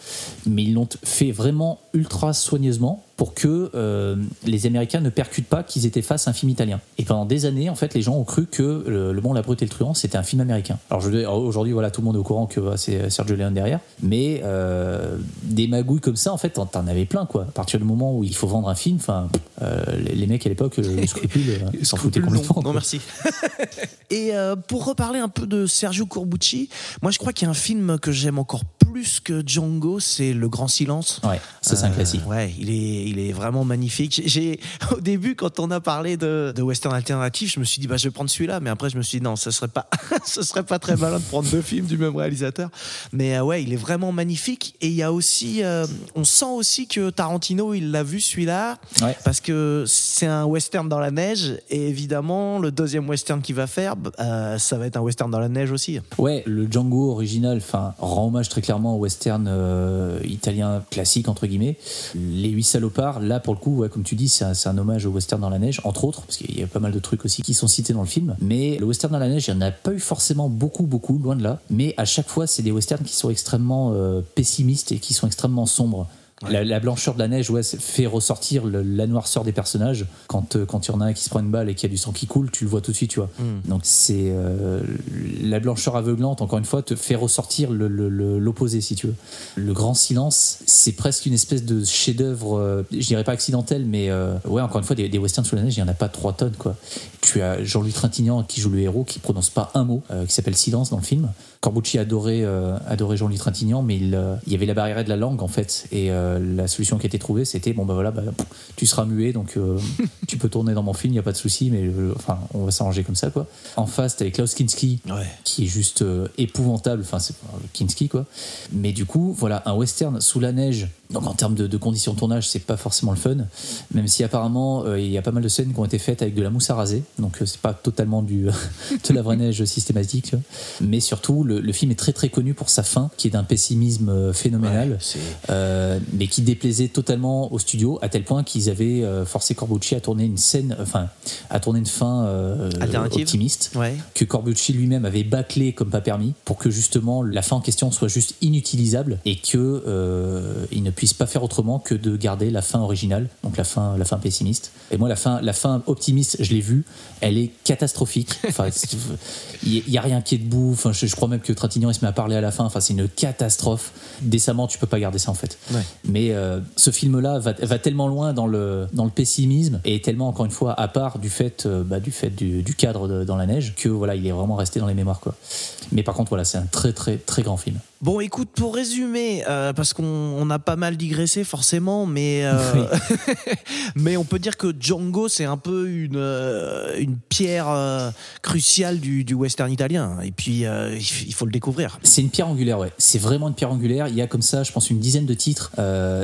Mais ils l'ont fait vraiment ultra soigneusement pour que euh, les Américains ne percutent pas qu'ils étaient face à un film italien. Et pendant des années, en fait, les gens ont cru que Le, le Bon, la Brute et le Truand, c'était un film américain. Alors aujourd'hui, voilà, tout le monde est au courant que voilà, c'est Sergio Leone derrière, mais euh, des magouilles comme ça, en fait, t'en- avais plein, quoi. À partir du moment où il faut vendre un film, enfin, euh, les, les mecs à l'époque, le scrupule, s'en foutaient Non, complètement. non, quoi. merci. Et pour reparler un peu de Sergio Corbucci, moi je crois qu'il y a un film que j'aime encore plus que Django, c'est Le Grand Silence. Ouais, ça c'est un classique. Ouais, il est, il est vraiment magnifique. J'ai- au début, quand on a parlé de, de western alternatif, je me suis dit, bah, je vais prendre celui-là. Mais après, je me suis dit, non, ce serait pas, ce serait pas très malin de prendre deux films du même réalisateur. Mais euh, ouais, il est vraiment magnifique. Et il y a aussi, euh, on sent aussi que Tarantino, il l'a vu celui-là. Ouais. Parce que c'est un western dans la neige. Et évidemment, le deuxième western qu'il va faire, euh, ça va être un western dans la neige aussi. Ouais, le Django original, enfin, rend hommage très clairement au western italien classique entre guillemets. Les huit là pour le coup, comme tu dis, c'est un, c'est un hommage au western dans la neige, entre autres, parce qu'il y a pas mal de trucs aussi qui sont cités dans le film. Mais le western dans la neige, il n'y en a pas eu forcément beaucoup, beaucoup, loin de là. Mais à chaque fois, c'est des westerns qui sont extrêmement euh, pessimistes et qui sont extrêmement sombres. La, la blancheur de la neige ouais, fait ressortir le- la noirceur des personnages. Quand euh, quand il y en a un qui se prend une balle et qu'il y a du sang qui coule, tu le vois tout de suite, tu vois. Donc c'est euh, la blancheur aveuglante. Encore une fois, te fait ressortir l'opposé, si tu veux. Le grand silence, c'est presque une espèce de chef-d'œuvre. euh, je dirais pas accidentel, mais euh, ouais, encore une fois, des, des westerns sous la neige, il y en a pas trois tonnes, quoi. Tu as Jean-Louis Trintignant qui joue le héros, qui prononce pas un mot, qui s'appelle Silence dans le film. Corbucci adorait, adorait Jean-Louis Trintignant, mais il, il y avait la barrière de la langue en fait, et la solution qui a été trouvée, c'était bon bah voilà, bah, tu seras muet, donc euh, tu peux tourner dans mon film, il y a pas de souci, mais euh, enfin on va s'arranger comme ça quoi. En face, t'avais Klaus Kinski, Ouais. qui est juste euh, épouvantable, enfin c'est Kinski quoi. Mais du coup, voilà, un western sous la neige. Donc en termes de, de conditions de tournage, c'est pas forcément le fun, même si apparemment euh, il y a pas mal de scènes qui ont été faites avec de la mousse à raser, donc euh, c'est pas totalement du de la vraie neige systématique. Mais surtout, le, le film est très très connu pour sa fin, qui est d'un pessimisme euh, phénoménal, Ouais, euh, mais qui déplaisait totalement au studio, à tel point qu'ils avaient forcé Corbucci à tourner une scène, enfin à tourner une fin Alternative. optimiste Ouais. que Corbucci lui-même avait bâclé comme pas permis pour que justement la fin en question soit juste inutilisable et que il ne puisse pas faire autrement que de garder la fin originale, donc la fin, la fin pessimiste. Et moi, la fin, la fin optimiste, je l'ai vue, elle est catastrophique. Enfin, il y, a rien qui est debout. Enfin, je, je crois même que Trintignant il se met à parler à la fin. Enfin, c'est une catastrophe. Décemment, tu peux pas garder ça en fait. Ouais. Mais euh, ce film-là va, va tellement loin dans le, dans le pessimisme et est tellement encore une fois à part du fait, euh, bah, du, fait du, du cadre de- dans la neige que voilà, il est vraiment resté dans les mémoires quoi. Mais par contre, voilà, c'est un très très très grand film. Bon, écoute, pour résumer, euh, parce qu'on on a pas mal digressé forcément, mais euh, mais on peut dire que Django c'est un peu une euh, une pierre euh, cruciale du, du western italien. Et puis il faut le découvrir. C'est une pierre angulaire, ouais. C'est vraiment une pierre angulaire. Il y a comme ça, je pense, une dizaine de titres.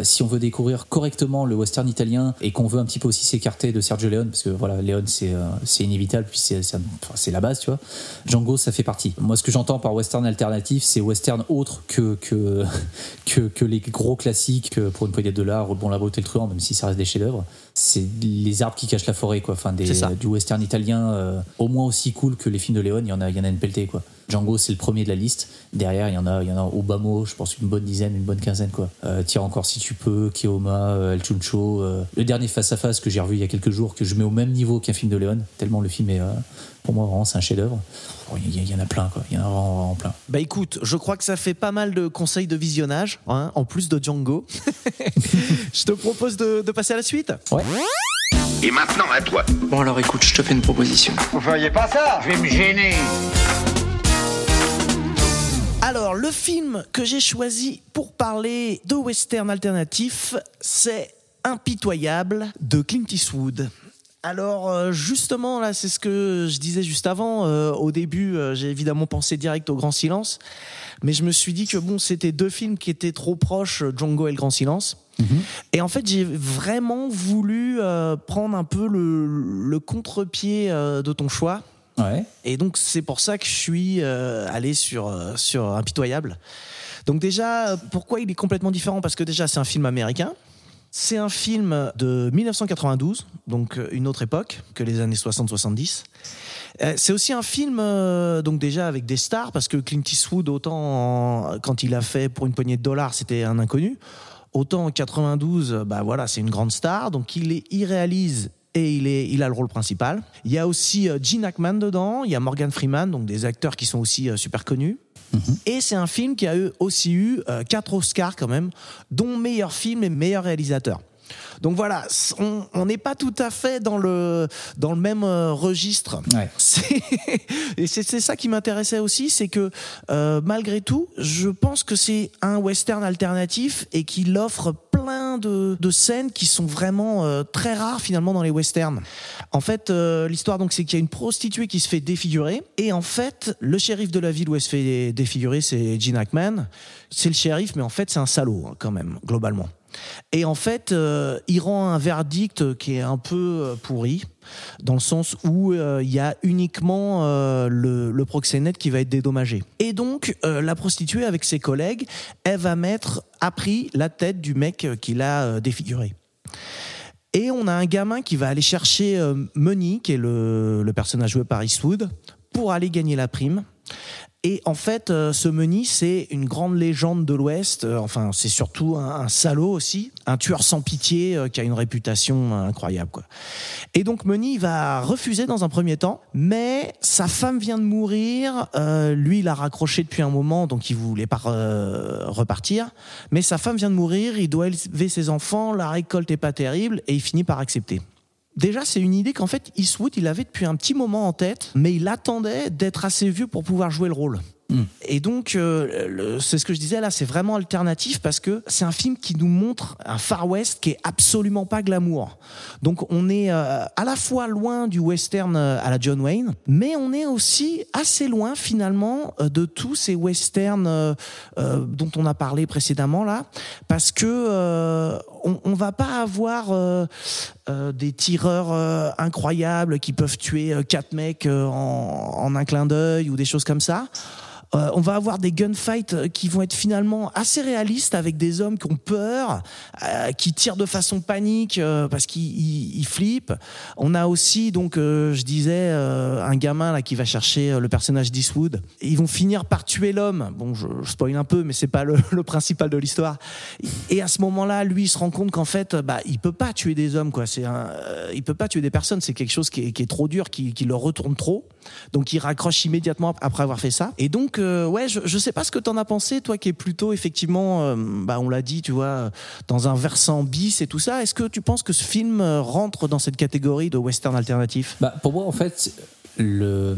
Si on veut découvrir correctement le western italien et qu'on veut un petit peu aussi s'écarter de Sergio Leone, parce que voilà, Leone c'est c'est inévitable, puis c'est c'est la base, tu vois. Django, ça fait partie. Moi, ce que j'entends par western alternatif, c'est western autre que que, que que les gros classiques pour une poignée de dollars, bon la beauté et le truand, même si ça reste des chefs-d'œuvre. C'est les arbres qui cachent la forêt, quoi. Enfin, des, du western italien euh, au moins aussi cool que les films de Léon. Il y en a, il y en a une pelletée, quoi. Django, c'est le premier de la liste. Derrière, il y en a, il y en a je pense une bonne dizaine, une bonne quinzaine, quoi. Euh, Tire encore si tu peux, Keoma, euh, El Chuncho. euh, le dernier face à face que j'ai revu il y a quelques jours, que je mets au même niveau qu'un film de Léon, tellement le film est, pour moi, vraiment, c'est un chef-d'œuvre. Il y, en a plein, quoi. Il y en a vraiment, vraiment plein. Bah écoute, je crois que ça fait pas mal de conseils de visionnage, hein, en plus de Django. je te propose de, de passer à la suite. Ouais. Et maintenant, à toi. Bon alors écoute, je te fais une proposition. Vous feriez pas ça? Je vais me gêner. Alors, le film que j'ai choisi pour parler de western alternatif, c'est Impitoyable de Clint Eastwood. Alors euh, justement là, c'est ce que je disais juste avant. Euh, au début, euh, j'ai évidemment pensé direct au Grand Silence, mais je me suis dit que bon, c'était deux films qui étaient trop proches, Django et le Grand Silence. Et en fait, j'ai vraiment voulu euh, prendre un peu le, le contre-pied de ton choix. Ouais. Et donc c'est pour ça que je suis allé sur sur Impitoyable. Donc déjà, pourquoi il est complètement différent? Parce que déjà, c'est un film américain. C'est un film de 1992, donc euh, une autre époque que les années 60-70. Euh, C'est aussi un film, euh, donc déjà avec des stars, parce que Clint Eastwood, autant quand il a fait pour une poignée de dollars, c'était un inconnu. Autant en 92, euh, bah voilà, c'est une grande star, donc il, est, réalise et il, est, il a le rôle principal. Il y a aussi Gene Hackman dedans, il y a Morgan Freeman, donc des acteurs qui sont aussi super connus. Et c'est un film qui a eu, aussi eu euh, quatre Oscars quand même, dont meilleur film et meilleur réalisateur. Donc voilà, on n'est pas tout à fait dans le, dans le même euh, registre. Ouais. Et c'est c'est ça qui m'intéressait aussi, c'est que euh, malgré tout, je pense que c'est un western alternatif et qu'il offre plein de, scènes qui sont vraiment euh, très rares finalement dans les westerns. En fait, euh, l'histoire donc c'est qu'il y a une prostituée qui se fait défigurer et en fait le shérif de la ville où elle se fait défigurer, c'est Gene Hackman. C'est le shérif, mais en fait c'est un salaud hein, quand même globalement. Et en fait, euh, il rend un verdict qui est un peu euh, pourri, dans le sens où euh, il y a uniquement le, proxénète qui va être dédommagé. Et donc, la prostituée, avec ses collègues, elle va mettre à prix la tête du mec qui l'a défiguré. Et on a un gamin qui va aller chercher Money, qui est le personnage joué par Eastwood, pour aller gagner la prime. Et en fait, euh, ce Money, c'est une grande légende de l'Ouest. Euh, enfin, c'est surtout un, un salaud aussi, un tueur sans pitié euh, qui a une réputation euh, incroyable. Quoi. Et donc il va refuser dans un premier temps, mais sa femme vient de mourir. euh, lui, il a raccroché depuis un moment, donc il voulait pas euh, repartir. Mais sa femme vient de mourir, il doit élever ses enfants, la récolte est pas terrible, et il finit par accepter. Déjà, c'est une idée qu'en fait Eastwood il avait depuis un petit moment en tête, mais il attendait d'être assez vieux pour pouvoir jouer le rôle. Et donc, euh, c'est ce que je disais là, c'est vraiment alternatif parce que c'est un film qui nous montre un Far West qui est absolument pas glamour. Donc, on est euh, à la fois loin du western euh, à la John Wayne, mais on est aussi assez loin finalement de tous ces westerns dont on a parlé précédemment là, parce que on, va pas avoir des tireurs incroyables qui peuvent tuer quatre mecs en un clin d'œil ou des choses comme ça. Euh, on va avoir des gunfights euh, qui vont être finalement assez réalistes avec des hommes qui ont peur, euh, qui tirent de façon panique euh, parce qu'ils ils- ils flippent. On a aussi donc, euh, je disais, euh, un gamin là qui va chercher le personnage d'Eastwood. Ils vont finir par tuer l'homme. Bon, je, je spoil un peu, mais c'est pas le, le principal de l'histoire. Et à ce moment-là, lui, il se rend compte qu'en fait, bah, il peut pas tuer des hommes, quoi. C'est un, il peut pas tuer des personnes. C'est quelque chose qui est, qui est trop dur, qui, qui le retourne trop. Donc, il raccroche immédiatement après avoir fait ça. Et donc, euh, ouais, je, je sais pas ce que t'en as pensé, toi, qui est plutôt effectivement, euh, bah, on l'a dit, tu vois, dans un versant bis et tout ça. Est-ce que tu penses que ce film euh, rentre dans cette catégorie de western alternatif? Bah, pour moi, en fait, le,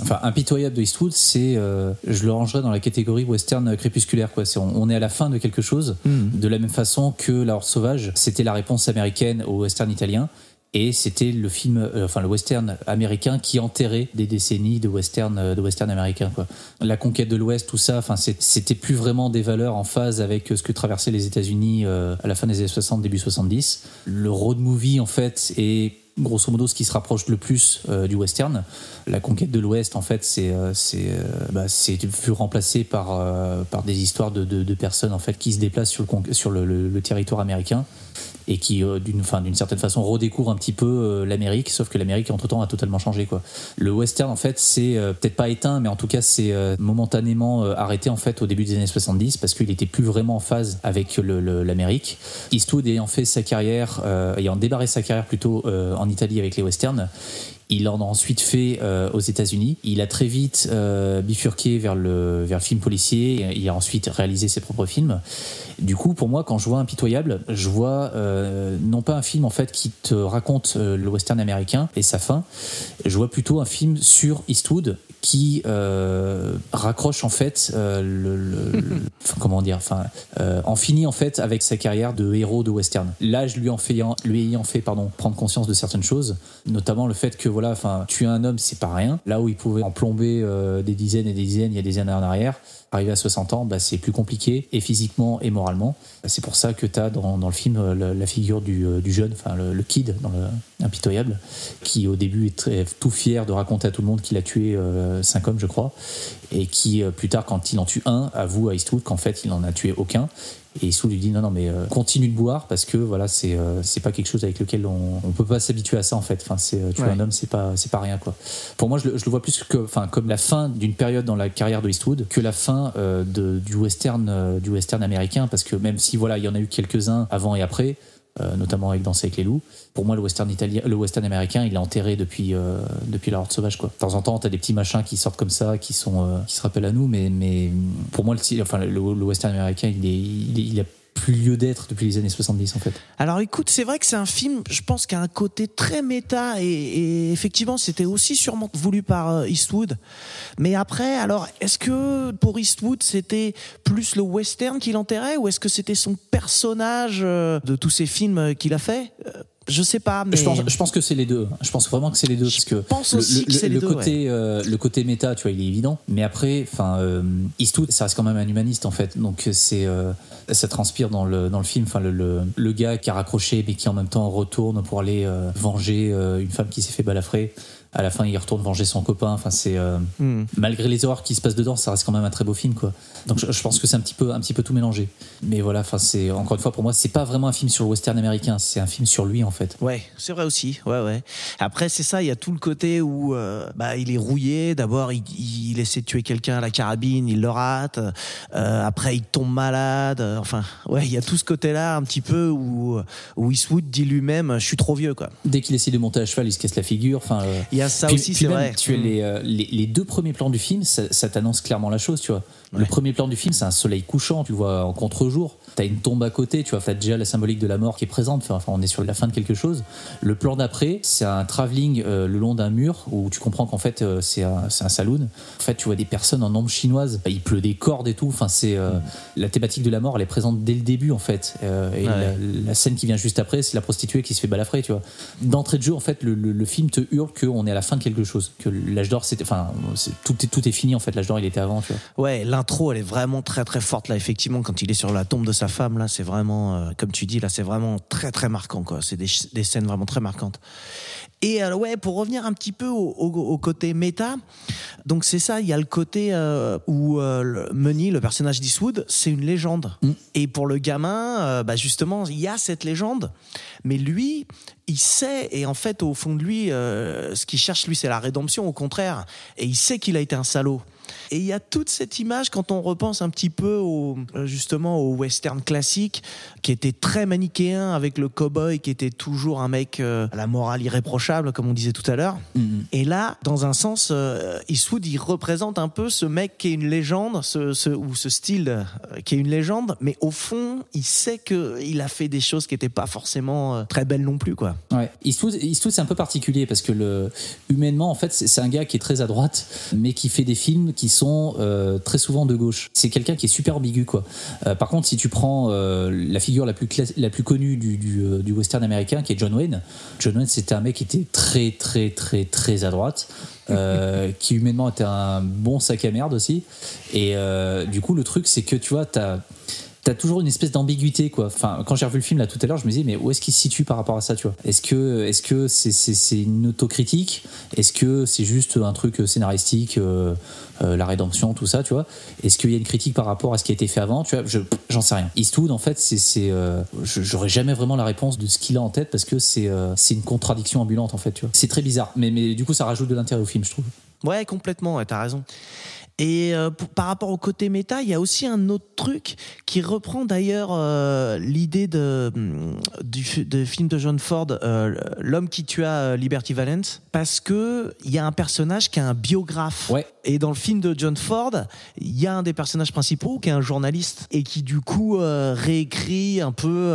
enfin, impitoyable de Eastwood, c'est, euh, je le rangerais dans la catégorie western crépusculaire. Quoi. C'est, on, on est à la fin de quelque chose, de la même façon que La Horde sauvage, c'était la réponse américaine au western italien. Et c'était le film, euh, enfin le western américain qui enterrait des décennies de western, euh, de western américain. Quoi. La conquête de l'Ouest, tout ça, enfin c'était plus vraiment des valeurs en phase avec ce que traversaient les États-Unis euh, à la fin des années 60, début 70. Le road movie en fait est grosso modo ce qui se rapproche le plus euh, du western. La conquête de l'Ouest, en fait, c'est euh, c'est euh, bah, vu remplacé par euh, par des histoires de, de, personnes en fait qui se déplacent sur le sur le territoire américain et qui euh, d'une d'une certaine façon redécouvrent un petit peu euh, l'Amérique sauf que l'Amérique entre temps a totalement changé quoi. Le western en fait c'est euh, peut-être pas éteint mais en tout cas c'est momentanément arrêté en fait au début des années 70 parce qu'il était plus vraiment en phase avec l'Amérique. Eastwood ayant fait sa carrière ayant débarré sa carrière plutôt en Italie avec les westerns Il en a ensuite fait euh, aux États-Unis. Il a très vite euh, bifurqué vers le, vers le film policier. Il a ensuite réalisé ses propres films. Du coup, pour moi, quand je vois Impitoyable, je vois euh, non pas un film en fait qui te raconte le western américain et sa fin. Je vois plutôt un film sur Eastwood qui raccroche en fait le, le- le- enfin, comment dire enfin en finit en fait avec sa carrière de héros de western là je lui en fais lui ayant fait pardon prendre conscience de certaines choses notamment le fait que voilà enfin tuer un homme c'est pas rien. Là où il pouvait en plomber euh, des dizaines et des dizaines il y a des années en arrière arrivé à 60 ans bah, c'est plus compliqué et physiquement et moralement. C'est pour ça que tu as dans, dans le film euh, la, figure du, euh, jeune enfin le, kid dans le impitoyable qui au début est très, tout fier de raconter à tout le monde qu'il a tué cinq hommes je crois et qui plus tard quand il en tue un avoue à Eastwood qu'en fait il en a tué aucun et Eastwood lui dit non non mais euh, continue de boire parce que voilà c'est euh, c'est pas quelque chose avec lequel on, on peut pas s'habituer à ça en fait enfin c'est euh, tuer Ouais. un homme c'est pas c'est pas rien quoi pour moi je le, je le vois plus que enfin comme la fin d'une période dans la carrière de Eastwood que la fin euh, de, du western euh, du western américain parce que même si voilà il y en a eu quelques uns avant et après notamment avec Danser avec les loups. Pour moi, le western italien, le western américain, il est enterré depuis euh, depuis la Horde sauvage quoi. De temps en temps, t'as des petits machins qui sortent comme ça, qui sont euh, qui se rappellent à nous, mais mais pour moi, le, enfin le, le western américain, il est il, il a plus lieu d'être depuis les années 70 en fait. Alors écoute, c'est vrai que c'est un film, je pense, qui a un côté très méta et, effectivement, c'était aussi sûrement voulu par euh, Eastwood. Mais après, alors, est-ce que pour Eastwood, c'était plus le western qui l'enterrait ou est-ce que c'était son personnage euh, de tous ces films euh, qu'il a fait? Je sais pas, mais Je pense, je pense que c'est les deux. Je pense vraiment que c'est les deux parce que pense le, aussi le- que c'est le les deux, côté euh, le côté méta, tu vois, il est évident. Mais après, enfin, euh, Eastwood, ça reste quand même un humaniste en fait. Donc c'est euh, ça transpire dans le dans le film. Enfin, le, le, le gars qui a raccroché mais qui en même temps retourne pour aller euh, venger une femme qui s'est fait balafrer. À la fin, il retourne venger son copain. Enfin, c'est euh, Hmm. malgré les horreurs qui se passent dedans, ça reste quand même un très beau film, quoi. Donc, je, je pense que c'est un petit peu, un petit peu tout mélangé. Mais voilà, enfin, c'est encore une fois pour moi, c'est pas vraiment un film sur le western américain, c'est un film sur lui en fait. Ouais, c'est vrai aussi. Ouais, ouais. Après, c'est ça. Il y a tout le côté où, euh, bah, il est rouillé. D'abord, il, il essaie de tuer quelqu'un à la carabine, il le rate. Euh, après, il tombe malade. Enfin, ouais, il y a tout ce côté-là un petit peu où, où Eastwood dit lui-même, je suis trop vieux, quoi. Dès qu'il essaie de monter à cheval, il se casse la figure. Enfin, Il y a ça puis- aussi, c'est vrai. Tu as les, euh, les, les deux premiers plans du film, ça, ça t'annonce clairement la chose, tu vois. Le premier plan du film, c'est un soleil couchant, tu vois en contre-jour. T'as une tombe à côté, tu vois, t'as déjà la symbolique de la mort qui est présente. Enfin, on est sur la fin de quelque chose. Le plan d'après, c'est un travelling euh, le long d'un mur où tu comprends qu'en fait, euh, c'est un, saloon. En fait, tu vois des personnes en ombre chinoise. Il pleut des cordes et tout. Enfin, c'est euh, la thématique de la mort, elle est présente dès le début, en fait. Et Ouais. la, la scène qui vient juste après, c'est la prostituée qui se fait balafrer, tu vois. D'entrée de jeu, en fait, le, le- le film te hurle qu'on est à la fin de quelque chose, que l'âge d'or, c'était, enfin, tout est tout est fini en fait. L'âge d'or, il était avant, tu vois. Ouais, l'intro, elle est vraiment très très forte là. Effectivement, quand il est sur la tombe de sa femme, là, c'est vraiment, euh, comme tu dis, là, c'est vraiment très très marquant, quoi. C'est des, scènes vraiment très marquantes. Et euh, ouais, pour revenir un petit peu au, au- au côté méta, donc c'est ça, il y a le côté euh, où euh, le- Money, le personnage d'Eastwood, c'est une légende. Mm. Et pour le gamin, bah justement, il y a cette légende, mais lui, il sait, et en fait, au fond de lui, euh, ce qu'il cherche, lui, c'est la rédemption, au contraire. Et il sait qu'il a été un salaud. Et il y a toute cette image quand on repense un petit peu au, euh, justement au western classique, qui était très manichéen avec le cowboy qui était toujours un mec euh, à la morale irréprochable, comme on disait tout à l'heure. Et là, dans un sens, euh, Eastwood, il représente un peu ce mec qui est une légende, ce, ce- ou ce style euh, qui est une légende, mais au fond, il sait qu'il a fait des choses qui n'étaient pas forcément très belles non plus, quoi. Ouais. Eastwood, Eastwood, c'est un peu particulier parce que le, humainement, en fait, c'est c'est un gars qui est très à droite, mais qui fait des films qui sont euh, très souvent de gauche. C'est quelqu'un qui est super ambigu, quoi. Euh, par contre, si tu prends euh, la figure la plus, la plus connue du, du, du western américain, qui est John Wayne, John Wayne, c'était un mec qui était très, très, très, très à droite. qui humainement était un bon sac à merde aussi et du coup le truc c'est que tu vois t'as T'as toujours une espèce d'ambiguïté quoi. Enfin, quand j'ai revu le film là tout à l'heure, je me disais mais où est-ce qu'il se situe par rapport à ça, tu vois? Est-ce que est-ce que c'est une autocritique? Est-ce que c'est juste un truc scénaristique, euh, euh, la rédemption, tout ça, tu vois? Est-ce qu'il y a une critique par rapport à ce qui a été fait avant Tu vois, je j'en sais rien. Eastwood en fait, c'est euh, j'aurais jamais vraiment la réponse de ce qu'il a en tête parce que c'est euh, c'est une contradiction ambulante en fait, tu vois? C'est très bizarre, mais mais du coup ça rajoute de l'intérêt au film, je trouve. Ouais, complètement, t'as raison. Et euh, pour- par rapport au côté méta, il y a aussi un autre truc qui reprend d'ailleurs euh, l'idée de, hum, du de film de John Ford, euh, L'homme qui tua Liberty Valance, parce que il y a un personnage qui a un biographe. Ouais. Et dans le film de John Ford, il y a un des personnages principaux qui est un journaliste et qui du coup réécrit un peu.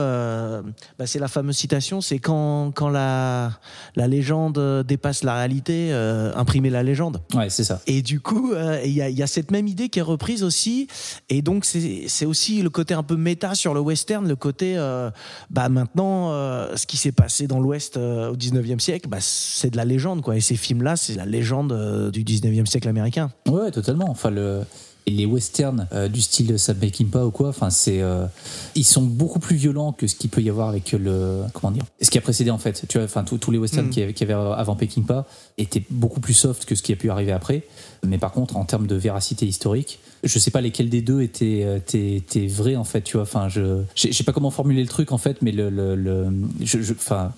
bah, c'est la fameuse citation, c'est quand quand la la légende dépasse la réalité, imprimer la légende. Ouais, c'est ça. Et du coup, il y, a, y a cette même idée qui est reprise aussi. Et donc, c'est aussi le côté un peu méta sur le western, le côté, euh, bah maintenant, euh, ce qui s'est passé dans l'Ouest euh, au 19e siècle, bah, c'est de la légende, quoi. Et ces films-là, c'est la légende du 19e siècle américain. Ouais, totalement. Enfin, le, et les westerns euh, du style Sam Peckinpah ou quoi, enfin, c'est, euh, ils sont beaucoup plus violents que ce qu'il peut y avoir avec le, comment dire, ce qui a précédé en fait. Tu vois, enfin, tous les westerns Mm. qui, qui avaient avant Peckinpah étaient beaucoup plus soft que ce qui a pu arriver après. Mais par contre, en termes de véracité historique, je sais pas lesquels des deux étaient, étaient, étaient vrais en fait. Tu vois, enfin, je, je sais pas comment formuler le truc en fait, mais le, le, le- je,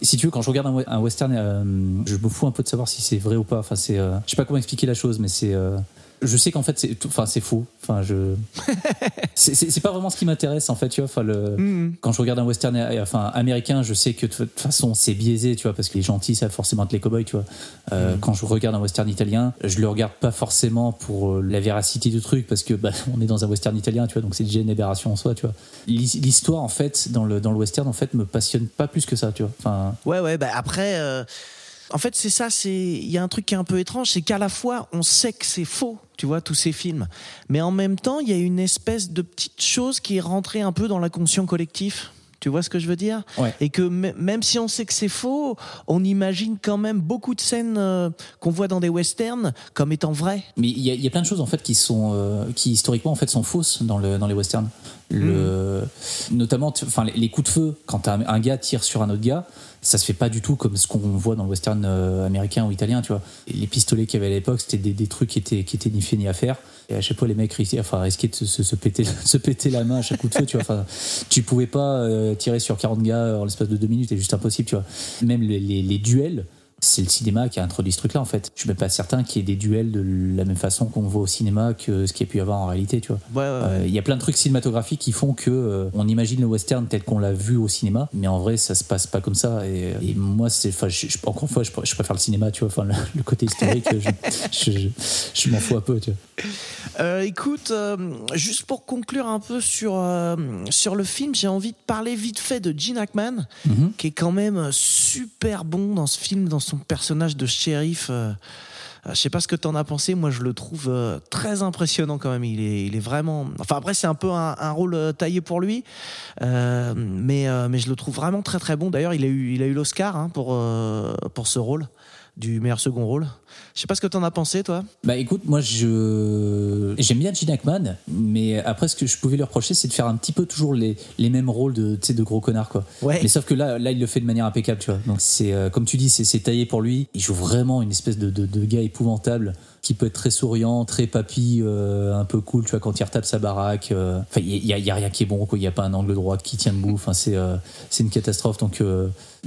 si tu veux, quand je regarde un, we- un western, euh, je me fous un peu de savoir si c'est vrai ou pas. Enfin, c'est, je sais pas comment expliquer la chose, mais c'est. Je sais qu'en fait c'est enfin c'est faux. Enfin je c'est- pas vraiment ce qui m'intéresse en fait tu vois. Enfin le quand je regarde un western euh, enfin américain je sais que de toute façon c'est biaisé tu vois parce que les gentils savent forcément être les cowboys tu vois. Euh, quand je regarde un western italien je le regarde pas forcément pour euh, la véracité du truc parce que bah, on est dans un western italien tu vois donc c'est déjà une aberration en soi tu vois. L'his- l'histoire en fait dans le dans le western en fait me passionne pas plus que ça tu vois. Enfin Ouais, ouais, bah après. euh, En fait, c'est ça, c'est il y a un truc qui est un peu étrange, c'est qu'à la fois on sait que c'est faux, tu vois, tous ces films, mais en même temps, il y a une espèce de petite chose qui est rentrée un peu dans l'inconscient collectif. Tu vois ce que je veux dire? Ouais. Et que même si on sait que c'est faux, on imagine quand même beaucoup de scènes euh, qu'on voit dans des westerns comme étant vraies. Mais il y, a- il y a plein de choses en fait qui sont euh, qui historiquement en fait sont fausses dans le dans les westerns. Le, notamment enfin les, coups de feu quand un, gars tire sur un autre gars, ça se fait pas du tout comme ce qu'on voit dans le western euh, américain ou italien, tu vois. Les pistolets qu'il y avait à l'époque, c'était des, trucs qui étaient qui étaient ni fait ni à faire. Et à chaque fois les mecs risquaient, de se, péter se péter la main à chaque coup de feu, tu vois. Tu pouvais pas euh, tirer sur 40 gars en l'espace de deux minutes, c'est juste impossible, tu vois. Même les duels c'est le cinéma qui a introduit ce truc-là en fait. Je suis même pas certain qu'il y ait des duels de la même façon qu'on voit au cinéma que ce qu'il y a pu y avoir en réalité, tu vois. Ouais, ouais, ouais. Euh, Il y a plein de trucs cinématographiques qui font que euh, on imagine le western tel qu'on l'a vu au cinéma, mais en vrai ça se passe pas comme ça. Et, et moi, c'est, encore une fois, je, pr- je préfère le cinéma, tu vois. Enfin, le, le côté historique, je, je, je- je m'en fous un peu, tu vois. Euh, écoute, euh, juste pour conclure un peu sur, euh, sur le film, j'ai envie de parler vite fait de Gene Hackman, Mhm. qui est quand même super bon dans ce film, dans son personnage de shérif. euh, euh, je sais pas ce que t'en as pensé, moi je le trouve euh, très impressionnant quand même. Il est, vraiment. Enfin après c'est un peu un, rôle euh, taillé pour lui, mais je le trouve vraiment très très bon. D'ailleurs il a eu l'Oscar hein, pour ce rôle du meilleur second rôle. Je sais pas ce que t'en as pensé toi. Bah écoute, moi je j'aime bien Gene Hackman, mais après ce que je pouvais lui reprocher, c'est de faire un petit peu toujours les, les mêmes rôles de de gros connards quoi. Ouais. Mais sauf que là, là il le fait de manière impeccable, tu vois. Donc c'est euh, comme tu dis, c'est taillé pour lui. Il joue vraiment une espèce de, de, de gars épouvantable qui peut être très souriant, très papy, euh, un peu cool, tu vois, quand il retape sa baraque. euh. Enfin, il y, a- y a rien qui est bon, quoi. Il n'y a pas un angle droit qui tient debout. Enfin, c'est euh, c'est une catastrophe. Donc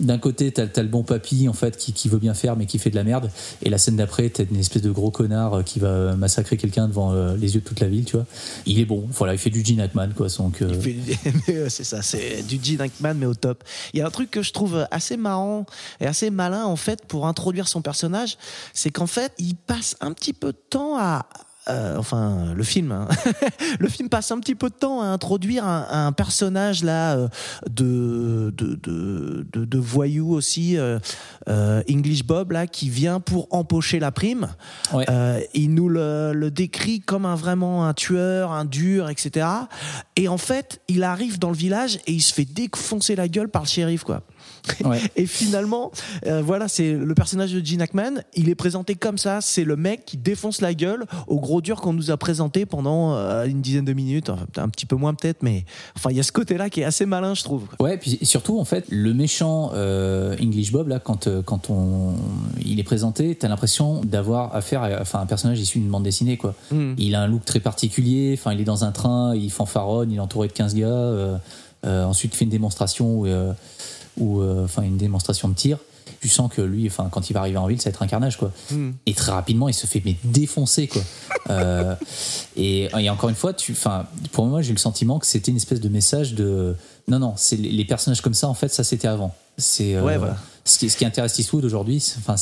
d'un côté, t'as as le bon papy en fait qui, veut bien faire mais qui fait de la merde. Et la scène d'après, t'as une espèce de gros connard euh, qui va massacrer quelqu'un devant euh, les yeux de toute la ville, tu vois. Il est bon. Voilà, il fait du Gene Hackman, quoi. Donc euh, c'est ça, c'est du Gene Hackman mais au top. Il y a un truc que je trouve assez marrant et assez malin en fait pour introduire son personnage, c'est qu'en fait il passe un petit peu de temps à euh, enfin, le film, hein. le film passe un petit peu de temps à introduire un, un personnage là euh, de de, de, de, voyou aussi, euh, euh, English Bob là, qui vient pour empocher la prime. Ouais. Euh, il nous le, le décrit comme un vraiment un tueur, un dur, etc. Et en fait, il arrive dans le village et il se fait défoncer la gueule par le shérif, quoi. Ouais. Et finalement, euh, voilà, c'est le personnage de Gene Hackman. Il est présenté comme ça. C'est le mec qui défonce la gueule au gros dur qu'on nous a présenté pendant euh, une dizaine de minutes, Enfin, un petit peu moins peut-être, mais enfin, il y a ce côté-là qui est assez malin, je trouve. Ouais, puis surtout en fait, le méchant euh, English Bob là, quand quand on il est présenté, t'as l'impression d'avoir affaire à enfin un personnage issu d'une bande dessinée quoi. Mm. Il a un look très particulier. Enfin, il est dans un train, il fanfaronne, il est entouré de 15 gars. ensuite, il fait une démonstration où, où, euh, enfin une démonstration de tir. Tu sens que lui, enfin, quand il va arriver en ville, ça va être un carnage, quoi. Hmm. Et très rapidement, il se fait mais défoncer, quoi. Euh, et, et encore une fois, tu, enfin, pour moi, j'ai eu le sentiment que c'était une espèce de message de non, non, c'est les, les personnages comme ça, en fait, ça c'était avant. C'est euh, Ouais, voilà. Ce, qui, ce qui intéresse Eastwood aujourd'hui, c'est- enfin,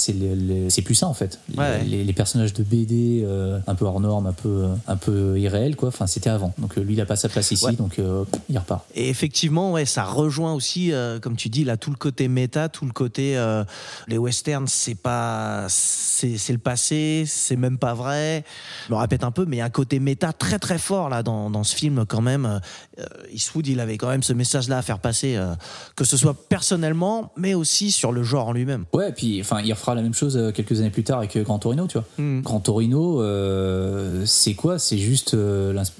plus ça en fait. Les- Ouais. Les, les personnages de BD euh, un peu hors norme, un peu, un peu irréels, quoi. Enfin, c'était avant. Donc euh, lui, il a pas sa place ici, Ouais. donc euh, il repart. Et effectivement, ouais, ça rejoint aussi, euh, comme tu dis, là, tout le côté méta, tout le côté. euh, les westerns, c'est pas. C'est c'est le passé, c'est même pas vrai. Je me répète un peu, mais il y a un côté méta très très fort, là, dans, dans ce film, quand même. Euh, Eastwood, il avait quand même ce message-là à faire passer, euh, que ce soit personnellement, mais aussi sur le genre en lui-même. Ouais, puis enfin, il refera la même chose euh, quelques années plus tard avec euh, Grand Torino, tu vois. Mm. Grand Torino, euh, c'est quoi? C'est juste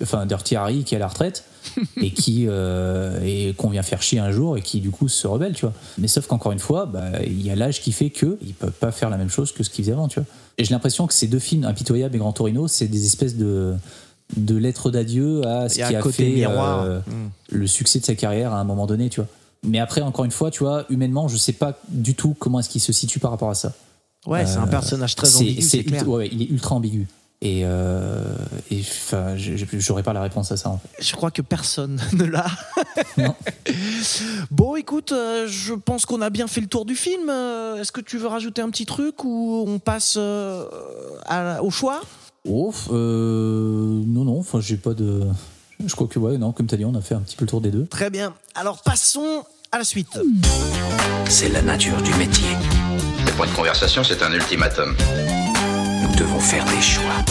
enfin, Dirty Harry qui est à la retraite et qui euh, et qu'on vient faire chier un jour et qui du coup se rebelle, tu vois. Mais sauf qu'encore une fois, bah, il y a l'âge qui fait que ils peuvent pas faire la même chose que ce qu'ils faisaient avant, tu vois. Et j'ai l'impression que ces deux films, Impitoyable et Grand Torino, c'est des espèces de de lettres d'adieu à ce a qui a fait miroir. euh, Mm. le succès de sa carrière à un moment donné, tu vois. Mais après, encore une fois, tu vois, humainement, je sais pas du tout comment est-ce qu'il se situe par rapport à ça. Ouais, c'est un Euh, personnage très ambigu, c'est c'est clair. ultra- ouais, il est ultra ambigu. Et, euh, et j'aurais pas la réponse à ça. En fait. Je crois que personne ne l'a. Bon, écoute, euh, je pense qu'on a bien fait le tour du film. Euh, Est-ce que tu veux rajouter un petit truc ou on passe à- au choix? Oh, non, non, enfin, j'ai pas de. Je crois que, ouais, non, comme tu as dit, on a fait un petit peu le tour des deux. Très bien. Alors passons à la suite. C'est la nature du métier. C'est pas une conversation, c'est un ultimatum. Nous devons faire des choix.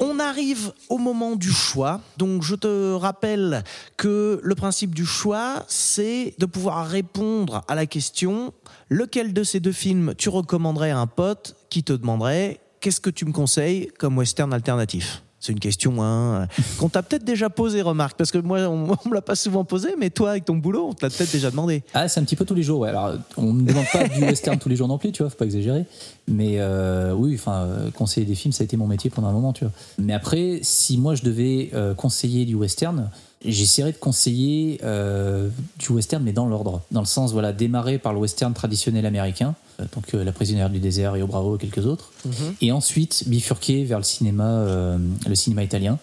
On arrive au moment du choix. Donc je te rappelle que le principe du choix, c'est de pouvoir répondre à la question lequel de ces deux films tu recommanderais à un pote qui te demanderait qu'est-ce que tu me conseilles comme western alternatif? C'est une question hein, qu'on t'a peut-être déjà posée, remarque, parce que moi, on, on me l'a pas souvent posée, mais toi, avec ton boulot, on te l'a peut-être déjà demandé. Ah, c'est un petit peu tous les jours, ouais. Alors, on ne demande pas du western tous les jours non plus, tu vois, faut pas exagérer. Mais euh, oui, enfin, euh, conseiller des films, ça a été mon métier pendant un moment, tu vois. Mais après, si moi je devais euh, conseiller du western, j'essaierais de conseiller euh, du western, mais dans l'ordre. Dans le sens, voilà, démarrer par le western traditionnel américain, euh, donc euh, La prisonnière du désert et Au Bravo et quelques autres. Et ensuite, bifurquer vers le cinéma, euh, le cinéma italien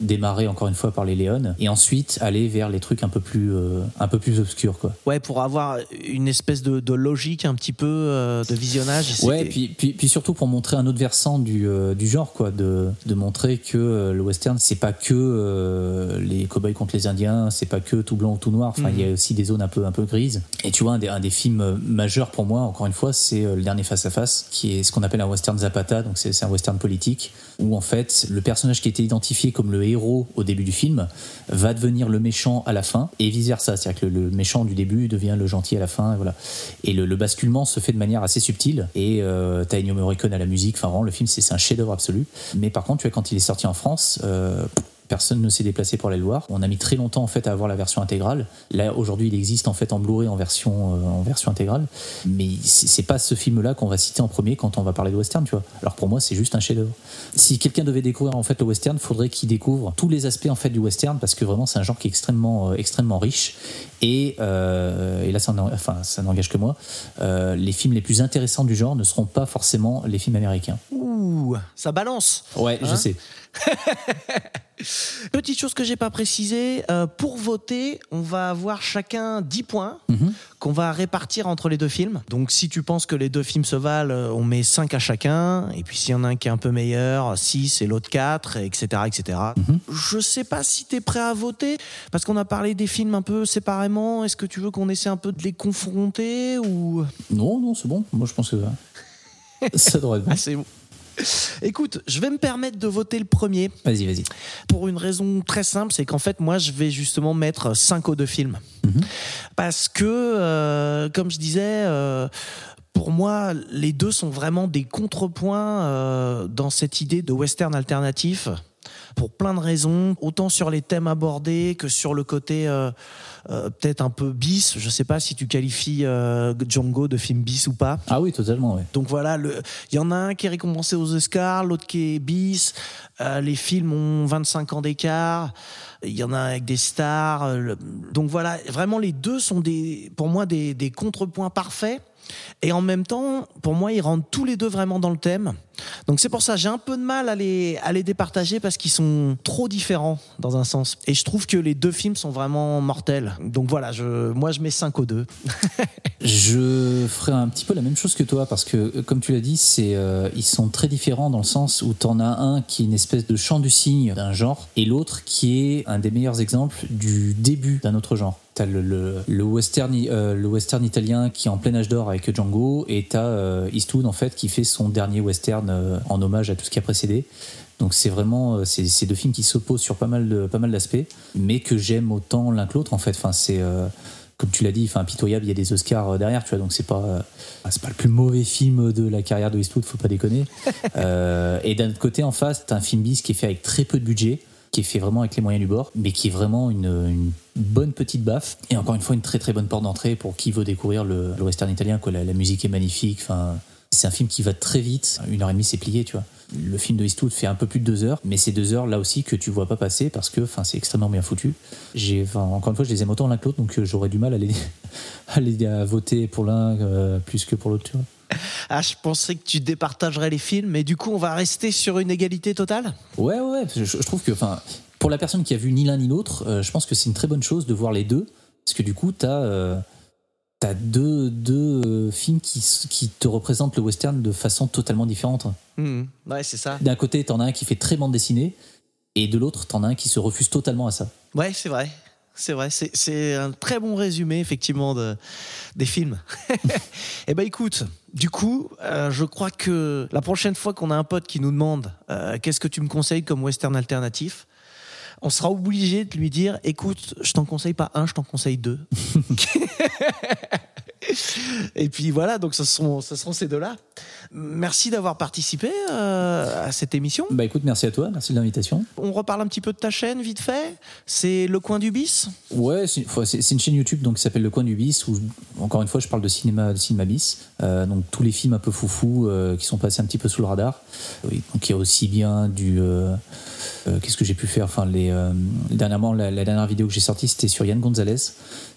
démarrer encore une fois par les Léones et ensuite aller vers les trucs un peu plus euh, un peu plus obscurs quoi Ouais, pour avoir une espèce de, de logique un petit peu euh, de visionnage. Ouais, puis, puis, puis surtout pour montrer un autre versant du, euh, du genre, quoi, de, de montrer que le western, c'est pas que les cowboys contre les Indiens, c'est pas que tout blanc ou tout noir, enfin, il y a aussi des zones un peu, un peu grises. Et tu vois, un des, un des films majeurs pour moi, encore une fois, c'est le dernier Face à Face, qui est ce qu'on appelle un western Zapata, donc c'est c'est un western politique, où en fait, le personnage qui était identifié comme le héros au début du film va devenir le méchant à la fin, et vice versa, c'est-à-dire que le, méchant du début devient le gentil à la fin, et voilà. Et le, le basculement se fait de manière assez subtile. Et euh, t'as Morricone à la musique. Enfin, vraiment, le film, c'est c'est un chef-d'œuvre absolu. Mais par contre, tu vois, quand il est sorti en France, euh, personne ne s'est déplacé pour aller le voir. On a mis très longtemps en fait à avoir la version intégrale. Là, aujourd'hui, il existe en fait en Blu-ray en version euh, en version intégrale. Mais c'est pas ce film-là qu'on va citer en premier quand on va parler de western, tu vois. Alors pour moi, c'est juste un chef-d'œuvre. Si quelqu'un devait découvrir en fait le western, faudrait qu'il découvre tous les aspects en fait du western parce que vraiment, c'est un genre qui est extrêmement euh, extrêmement riche. Et, euh, et là, ça enfin, ça n'engage que moi. Les films les plus intéressants du genre ne seront pas forcément les films américains. Ouh, ça balance. Ouais, je Hein sais. Petite chose que j'ai pas précisé, euh, pour voter, on va avoir chacun 10 points Mhm. qu'on va répartir entre les deux films. Donc si tu penses que les deux films se valent, euh, on met 5 à chacun. Et puis s'il y en a un qui est un peu meilleur, 6 et l'autre 4, etc. etc. Je sais pas si tu es prêt à voter, parce qu'on a parlé des films un peu séparément. Est-ce que tu veux qu'on essaie un peu de les confronter ou... Non, non, c'est bon. Moi, je pense que ça devrait être bon. Ah, c'est bon. Écoute, je vais me permettre de voter le premier. Vas-y, vas-y. Pour une raison très simple, c'est qu'en fait, moi, je vais justement mettre 5 aux deux films. Parce que, euh, comme je disais, euh, pour moi, les deux sont vraiment des contrepoints euh, dans cette idée de western alternatif. pour plein de raisons, autant sur les thèmes abordés que sur le côté euh, euh, peut-être un peu bis. Je sais pas si tu qualifies euh, Django de film bis ou pas. Ah oui, totalement, ouais. Donc voilà, il y en a un qui est récompensé aux Oscars, l'autre qui est bis. Euh, les films ont 25 ans d'écart. Il y en a un avec des stars. le- Donc voilà, vraiment les deux sont des, pour moi des, des contrepoints parfaits. Et en même temps, pour moi, ils rentrent tous les deux vraiment dans le thème. Donc c'est pour ça, j'ai un peu de mal à les, à les départager parce qu'ils sont trop différents dans un sens. Et je trouve que les deux films sont vraiment mortels. Donc voilà, je, moi je mets 5 aux deux. Je ferai un petit peu la même chose que toi parce que, comme tu l'as dit, c'est euh, ils sont très différents dans le sens où t'en as un qui est une espèce de chant du cygne d'un genre et l'autre qui est un des meilleurs exemples du début d'un autre genre. T'as le, le, le western, euh, le western italien qui est en plein âge d'or avec Django et t'as euh, Eastwood en fait qui fait son dernier western euh, en hommage à tout ce qui a précédé. Donc c'est vraiment c'est c'est deux films qui s'opposent sur pas mal de pas mal d'aspects, mais que j'aime autant l'un que l'autre en fait. Enfin c'est comme tu l'as dit, enfin impitoyable, il y a des Oscars derrière, tu vois, donc c'est pas c'est pas le plus mauvais film de la carrière de Eastwood, faut pas déconner. Et d'un autre côté, en face, t'as un film bis qui est fait avec très peu de budget, qui est fait vraiment avec les moyens du bord, mais qui est vraiment une, une bonne petite baffe. Et encore une fois, une très très bonne porte d'entrée pour qui veut découvrir le, le western italien. Quoi. La, musique est magnifique. C'est un film qui va très vite. Une heure et demie, c'est plié, tu vois. Le film de Eastwood fait un peu plus de deux heures, mais c'est deux heures là aussi que tu vois pas passer parce que, c'est extrêmement bien foutu. Encore une fois, je les aime autant l'un que l'autre, donc euh, j'aurais du mal à les à voter pour l'un euh, plus que pour l'autre, tu vois. Ah, je pensais que tu départagerais les films, mais du coup, on va rester sur une égalité totale? Ouais, ouais, ouais. Je, je trouve que, enfin, pour la personne qui a vu ni l'un ni l'autre, euh, je pense que c'est une très bonne chose de voir les deux, parce que du coup, t'as euh, t'as deux, deux euh, films qui, qui te représentent le western de façon totalement différente. Mhm. Ouais, c'est ça. D'un côté, t'en as un qui fait très bande dessinée, et de l'autre, t'en as un qui se refuse totalement à ça. Ouais, c'est vrai. C'est vrai, c'est- un très bon résumé effectivement de, des films. eh ben écoute, du coup, euh, je crois que la prochaine fois qu'on a un pote qui nous demande euh, qu'est-ce que tu me conseilles comme western alternatif, on sera obligé de lui dire écoute, je t'en conseille pas un, je t'en conseille deux. Et puis voilà, donc ce seront, ce seront ces deux-là. Merci d'avoir participé euh, à cette émission. Bah écoute, merci à toi, merci de l'invitation. On reparle un petit peu de ta chaîne, vite fait. C'est Le Coin du Bis? Ouais, c'est une chaîne YouTube donc qui s'appelle Le Coin du Bis où encore une fois je parle de cinéma, de cinéma bis. Euh, donc tous les films un peu foufou euh, qui sont passés un petit peu sous le radar. Oui, donc il y a aussi bien du qu'est-ce que j'ai pu faire? Enfin les dernièrement la, la dernière vidéo que j'ai sortie c'était sur Yann Gonzalez.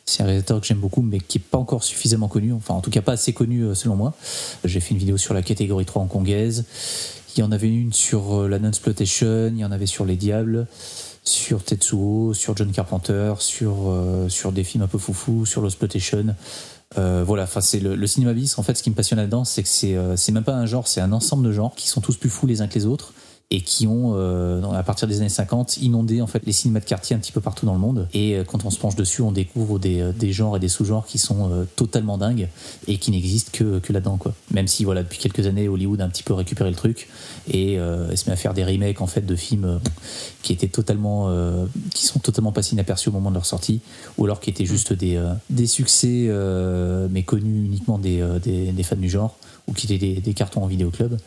C'est un réalisateur que j'aime beaucoup mais qui est pas encore suffisamment connu. Enfin en tout cas pas assez connu selon moi. J'ai fait une vidéo sur la catégorie 3 hongkongaise. Il y en avait une sur euh, la non-exploitation, il y en avait sur Les Diables sur Tetsuo, sur John Carpenter, sur, euh, sur des films un peu foufou, sur l'exploitation. Euh, voilà, enfin c'est le, le cinéma bis. En fait, ce qui me passionne là-dedans, c'est que c'est c'est même pas un genre, c'est un ensemble de genres qui sont tous plus fous les uns que les autres et qui ont, euh, à partir des années 50, inondé en fait les cinémas de quartier un petit peu partout dans le monde. Et euh, quand on se penche dessus, on découvre des, euh, des genres et des sous-genres qui sont euh, totalement dingues et qui n'existent que, que là-dedans, quoi. Même si voilà, depuis quelques années, Hollywood a un petit peu récupéré le truc et se met à faire des remakes en fait de films qui étaient totalement, euh, qui sont totalement passés inaperçus au moment de leur sortie, ou alors qui étaient juste des, euh, des succès euh, mais connus uniquement des, euh, des, des fans du genre ou qui étaient des, des cartons en vidéoclub.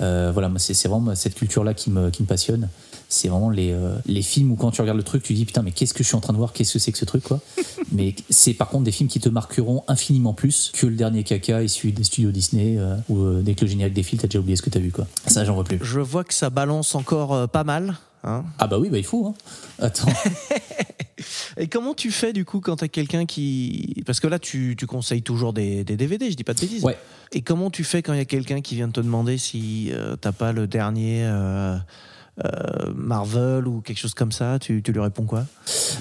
Euh, voilà, c'est c'est vraiment cette culture-là qui me, qui me passionne. C'est vraiment les, euh, les films où quand tu regardes le truc, tu dis putain, mais qu'est-ce que je suis en train de voir? Qu'est-ce que c'est que ce truc, quoi? Mais c'est par contre des films qui te marqueront infiniment plus que le dernier caca issu des studios Disney euh, où euh, dès que le générique défile, t'as déjà oublié ce que t'as vu, quoi. Ça, j'en vois plus. Je vois que ça balance encore euh, pas mal. Hein. Ah bah oui, bah il faut. Hein. Attends. Et comment tu fais du coup quand t'as quelqu'un qui. Parce que là, tu, tu conseilles toujours des, des DVD, je dis pas de bêtises. Ouais. Et comment tu fais quand il y a quelqu'un qui vient te demander si euh, t'as pas le dernier euh, euh, Marvel ou quelque chose comme ça tu, tu lui réponds quoi?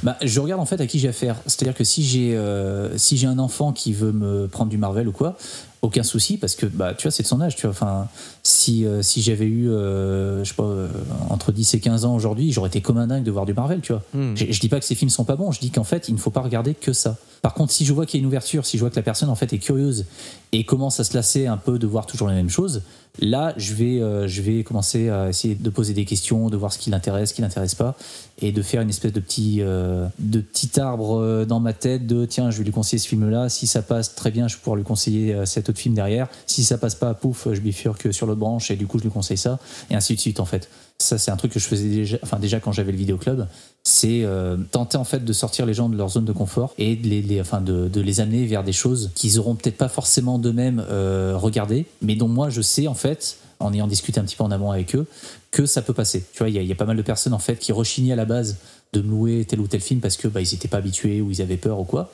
Bah, je regarde en fait à qui j'ai affaire. C'est-à-dire que si j'ai euh, si j'ai un enfant qui veut me prendre du Marvel ou quoi, aucun souci parce que bah tu vois c'est de son âge. Tu vois, enfin si euh, si j'avais eu euh, je sais pas euh, entre 10 et 15 ans aujourd'hui, j'aurais été comme un dingue de voir du Marvel. Tu vois. Hmm. Je, je dis pas que ces films sont pas bons. Je dis qu'en fait il ne faut pas regarder que ça. Par contre, si je vois qu'il y a une ouverture, si je vois que la personne en fait est curieuse et commence à se lasser un peu de voir toujours les mêmes choses, là je vais euh, je vais commencer à essayer de poser des questions, de voir ce qui l'intéresse, ce qui l'intéresse pas, et de faire une espèce de petit euh, de petit arbre dans ma tête de tiens je vais lui conseiller ce film là, si ça passe très bien je vais pouvoir lui conseiller cet autre film derrière. Si ça passe pas, pouf, je bifurque sur l'autre branche et du coup je lui conseille ça et ainsi de suite en fait. Ça c'est un truc que je faisais déjà, enfin déjà quand j'avais le vidéoclub, c'est euh, tenter en fait de sortir les gens de leur zone de confort et de les, enfin de, les amener vers des choses qu'ils auront peut-être pas forcément d'eux-mêmes euh, regardé, mais dont moi je sais en fait en ayant discuté un petit peu en amont avec eux que ça peut passer. Tu vois, il y, a- il y a pas mal de personnes en fait qui rechignaient à la base de me louer tel ou tel film parce que bah, ils n'étaient pas habitués ou ils avaient peur ou quoi.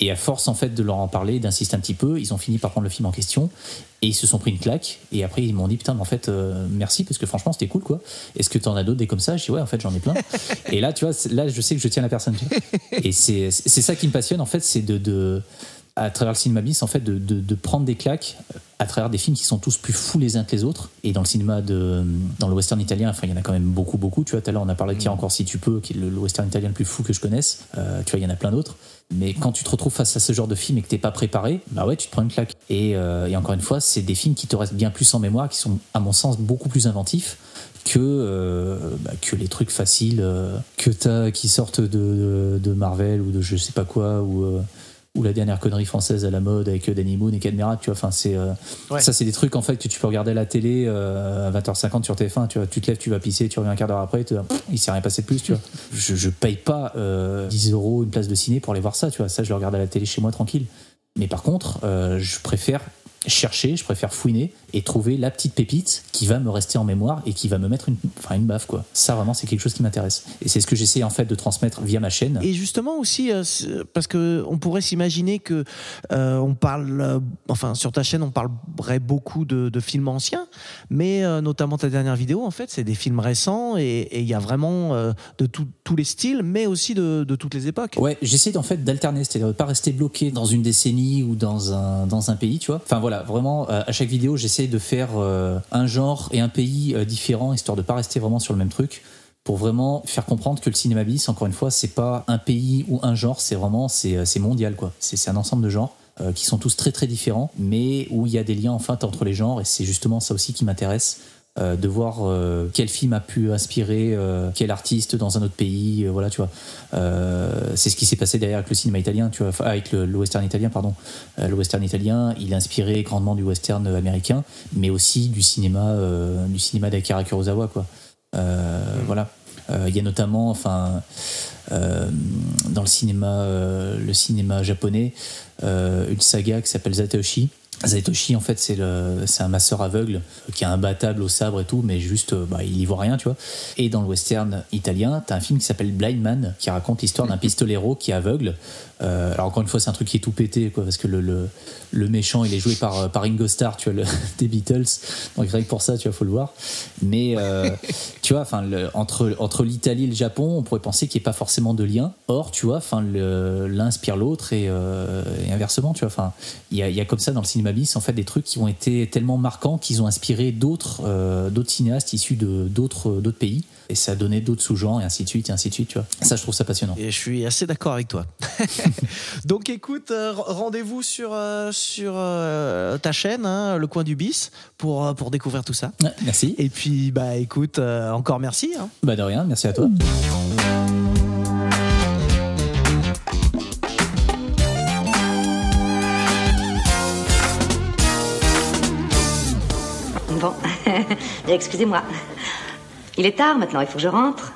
Et à force en fait de leur en parler, d'insister un petit peu, ils ont fini par prendre le film en question et ils se sont pris une claque. Et après ils m'ont dit putain, mais en fait euh, merci parce que franchement c'était cool quoi. Est-ce que t'en as d'autres des comme ça? Je dis ouais en fait j'en ai plein. et là tu vois, là je sais que je tiens la personne. Et c'est c'est ça qui me passionne en fait, c'est de, de à travers le cinéma bis en fait de, de, de prendre des claques à travers des films qui sont tous plus fous les uns que les autres et dans le cinéma de dans le western italien enfin il y en a quand même beaucoup beaucoup tu vois tout à l'heure on a parlé de Tire encore si tu peux qui est le, le western italien le plus fou que je connaisse Euh, tu vois il y en a plein d'autres mais quand tu te retrouves face à ce genre de film et que t'es pas préparé bah ouais tu te prends une claque. Et, euh, encore une fois c'est des films qui te restent bien plus en mémoire qui sont à mon sens beaucoup plus inventifs que, euh, bah, les trucs faciles euh, que t'as qui sortent de, de, de Marvel ou de je sais pas quoi ou la dernière connerie française à la mode avec euh, Danny Moon et Cadmerat, tu vois. Enfin, c'est euh, Ouais. ça, c'est des trucs en fait que tu peux regarder à la télé euh, à 20h50 sur TF1. Tu vois, tu te lèves, tu vas pisser, tu reviens un quart d'heure après, tu Pff, il s'est rien passé de plus, tu vois. Je, je paye pas euh, 10 euros une place de ciné pour aller voir ça, tu vois. Ça, je le regarde à la télé chez moi tranquille. Mais par contre, je préfère chercher, je préfère fouiner et trouver la petite pépite qui va me rester en mémoire et qui va me mettre une, enfin une baffe quoi. Ça vraiment c'est quelque chose qui m'intéresse et c'est ce que j'essaie en fait de transmettre via ma chaîne. Et justement aussi, euh, parce que on pourrait s'imaginer que euh, on parle, euh, enfin sur ta chaîne, on parlerait beaucoup de, de films anciens, mais notamment ta dernière vidéo, en fait, c'est des films récents et il y a vraiment de tout- tous les styles, mais aussi de, de toutes les époques. Ouais, j'essaie en fait d'alterner, c'est-à-dire de pas rester bloqué dans une décennie ou dans un, dans un pays, tu vois. Enfin voilà, vraiment, à chaque vidéo, j'essaie de faire euh, un genre et un pays euh, différent, histoire de pas rester vraiment sur le même truc, pour vraiment faire comprendre que le cinéma bis, encore une fois, c'est pas un pays ou un genre, c'est vraiment, c'est euh, mondial, quoi. C'est un ensemble de genres. qui sont tous très très différents, mais où il y a des liens entre les genres, et c'est justement ça aussi qui m'intéresse, euh, de voir euh, quel film a pu inspirer euh, quel artiste dans un autre pays, voilà, tu vois. C'est ce qui s'est passé derrière avec le cinéma italien, tu vois, avec le, le western italien, pardon. Le western italien, il a inspiré grandement du western américain, mais aussi du cinéma, du cinéma d'Akira Kurosawa, quoi. Euh, Voilà. Il y a notamment, enfin, dans le cinéma, le cinéma japonais, une saga qui s'appelle Zatoshi. Zatoshi, en fait, c'est un masseur aveugle qui a un battable au sabre et tout, mais juste, euh, bah, il y voit rien, tu vois. Et dans le western italien, t'as un film qui s'appelle Blind Man, qui raconte l'histoire d'un pistolero qui est aveugle. Euh, alors encore une fois, c'est un truc qui est tout pété, quoi, parce que le, le, le méchant, il est joué par, euh, par Ringo Starr, tu vois, le, des Beatles. Donc rien que pour ça, tu vois, faut le voir. Mais euh, tu vois, enfin, entre entre l'Italie et le Japon, on pourrait penser qu'il n'y ait pas forcément de lien. Or, tu vois, enfin, l'un inspire l'autre et, euh, et inversement, tu vois. Enfin, il y a, il y a comme ça dans le cinéma bis, en fait, des trucs qui ont été tellement marquants qu'ils ont inspiré d'autres d'autres cinéastes issus de d'autres d'autres pays. Et ça a donné d'autres sous-genres et ainsi de suite et ainsi de suite, tu vois. Ça, je trouve ça passionnant. Et je suis assez d'accord avec toi. Donc écoute, euh, rendez-vous sur, euh, sur euh, ta chaîne, hein, Le Coin du Bis, pour, pour découvrir tout ça. Ouais, merci. Et puis, bah écoute, euh, encore merci. hein. Bah de rien, merci à toi. Bon, excusez-moi. Il est tard maintenant, il faut que je rentre.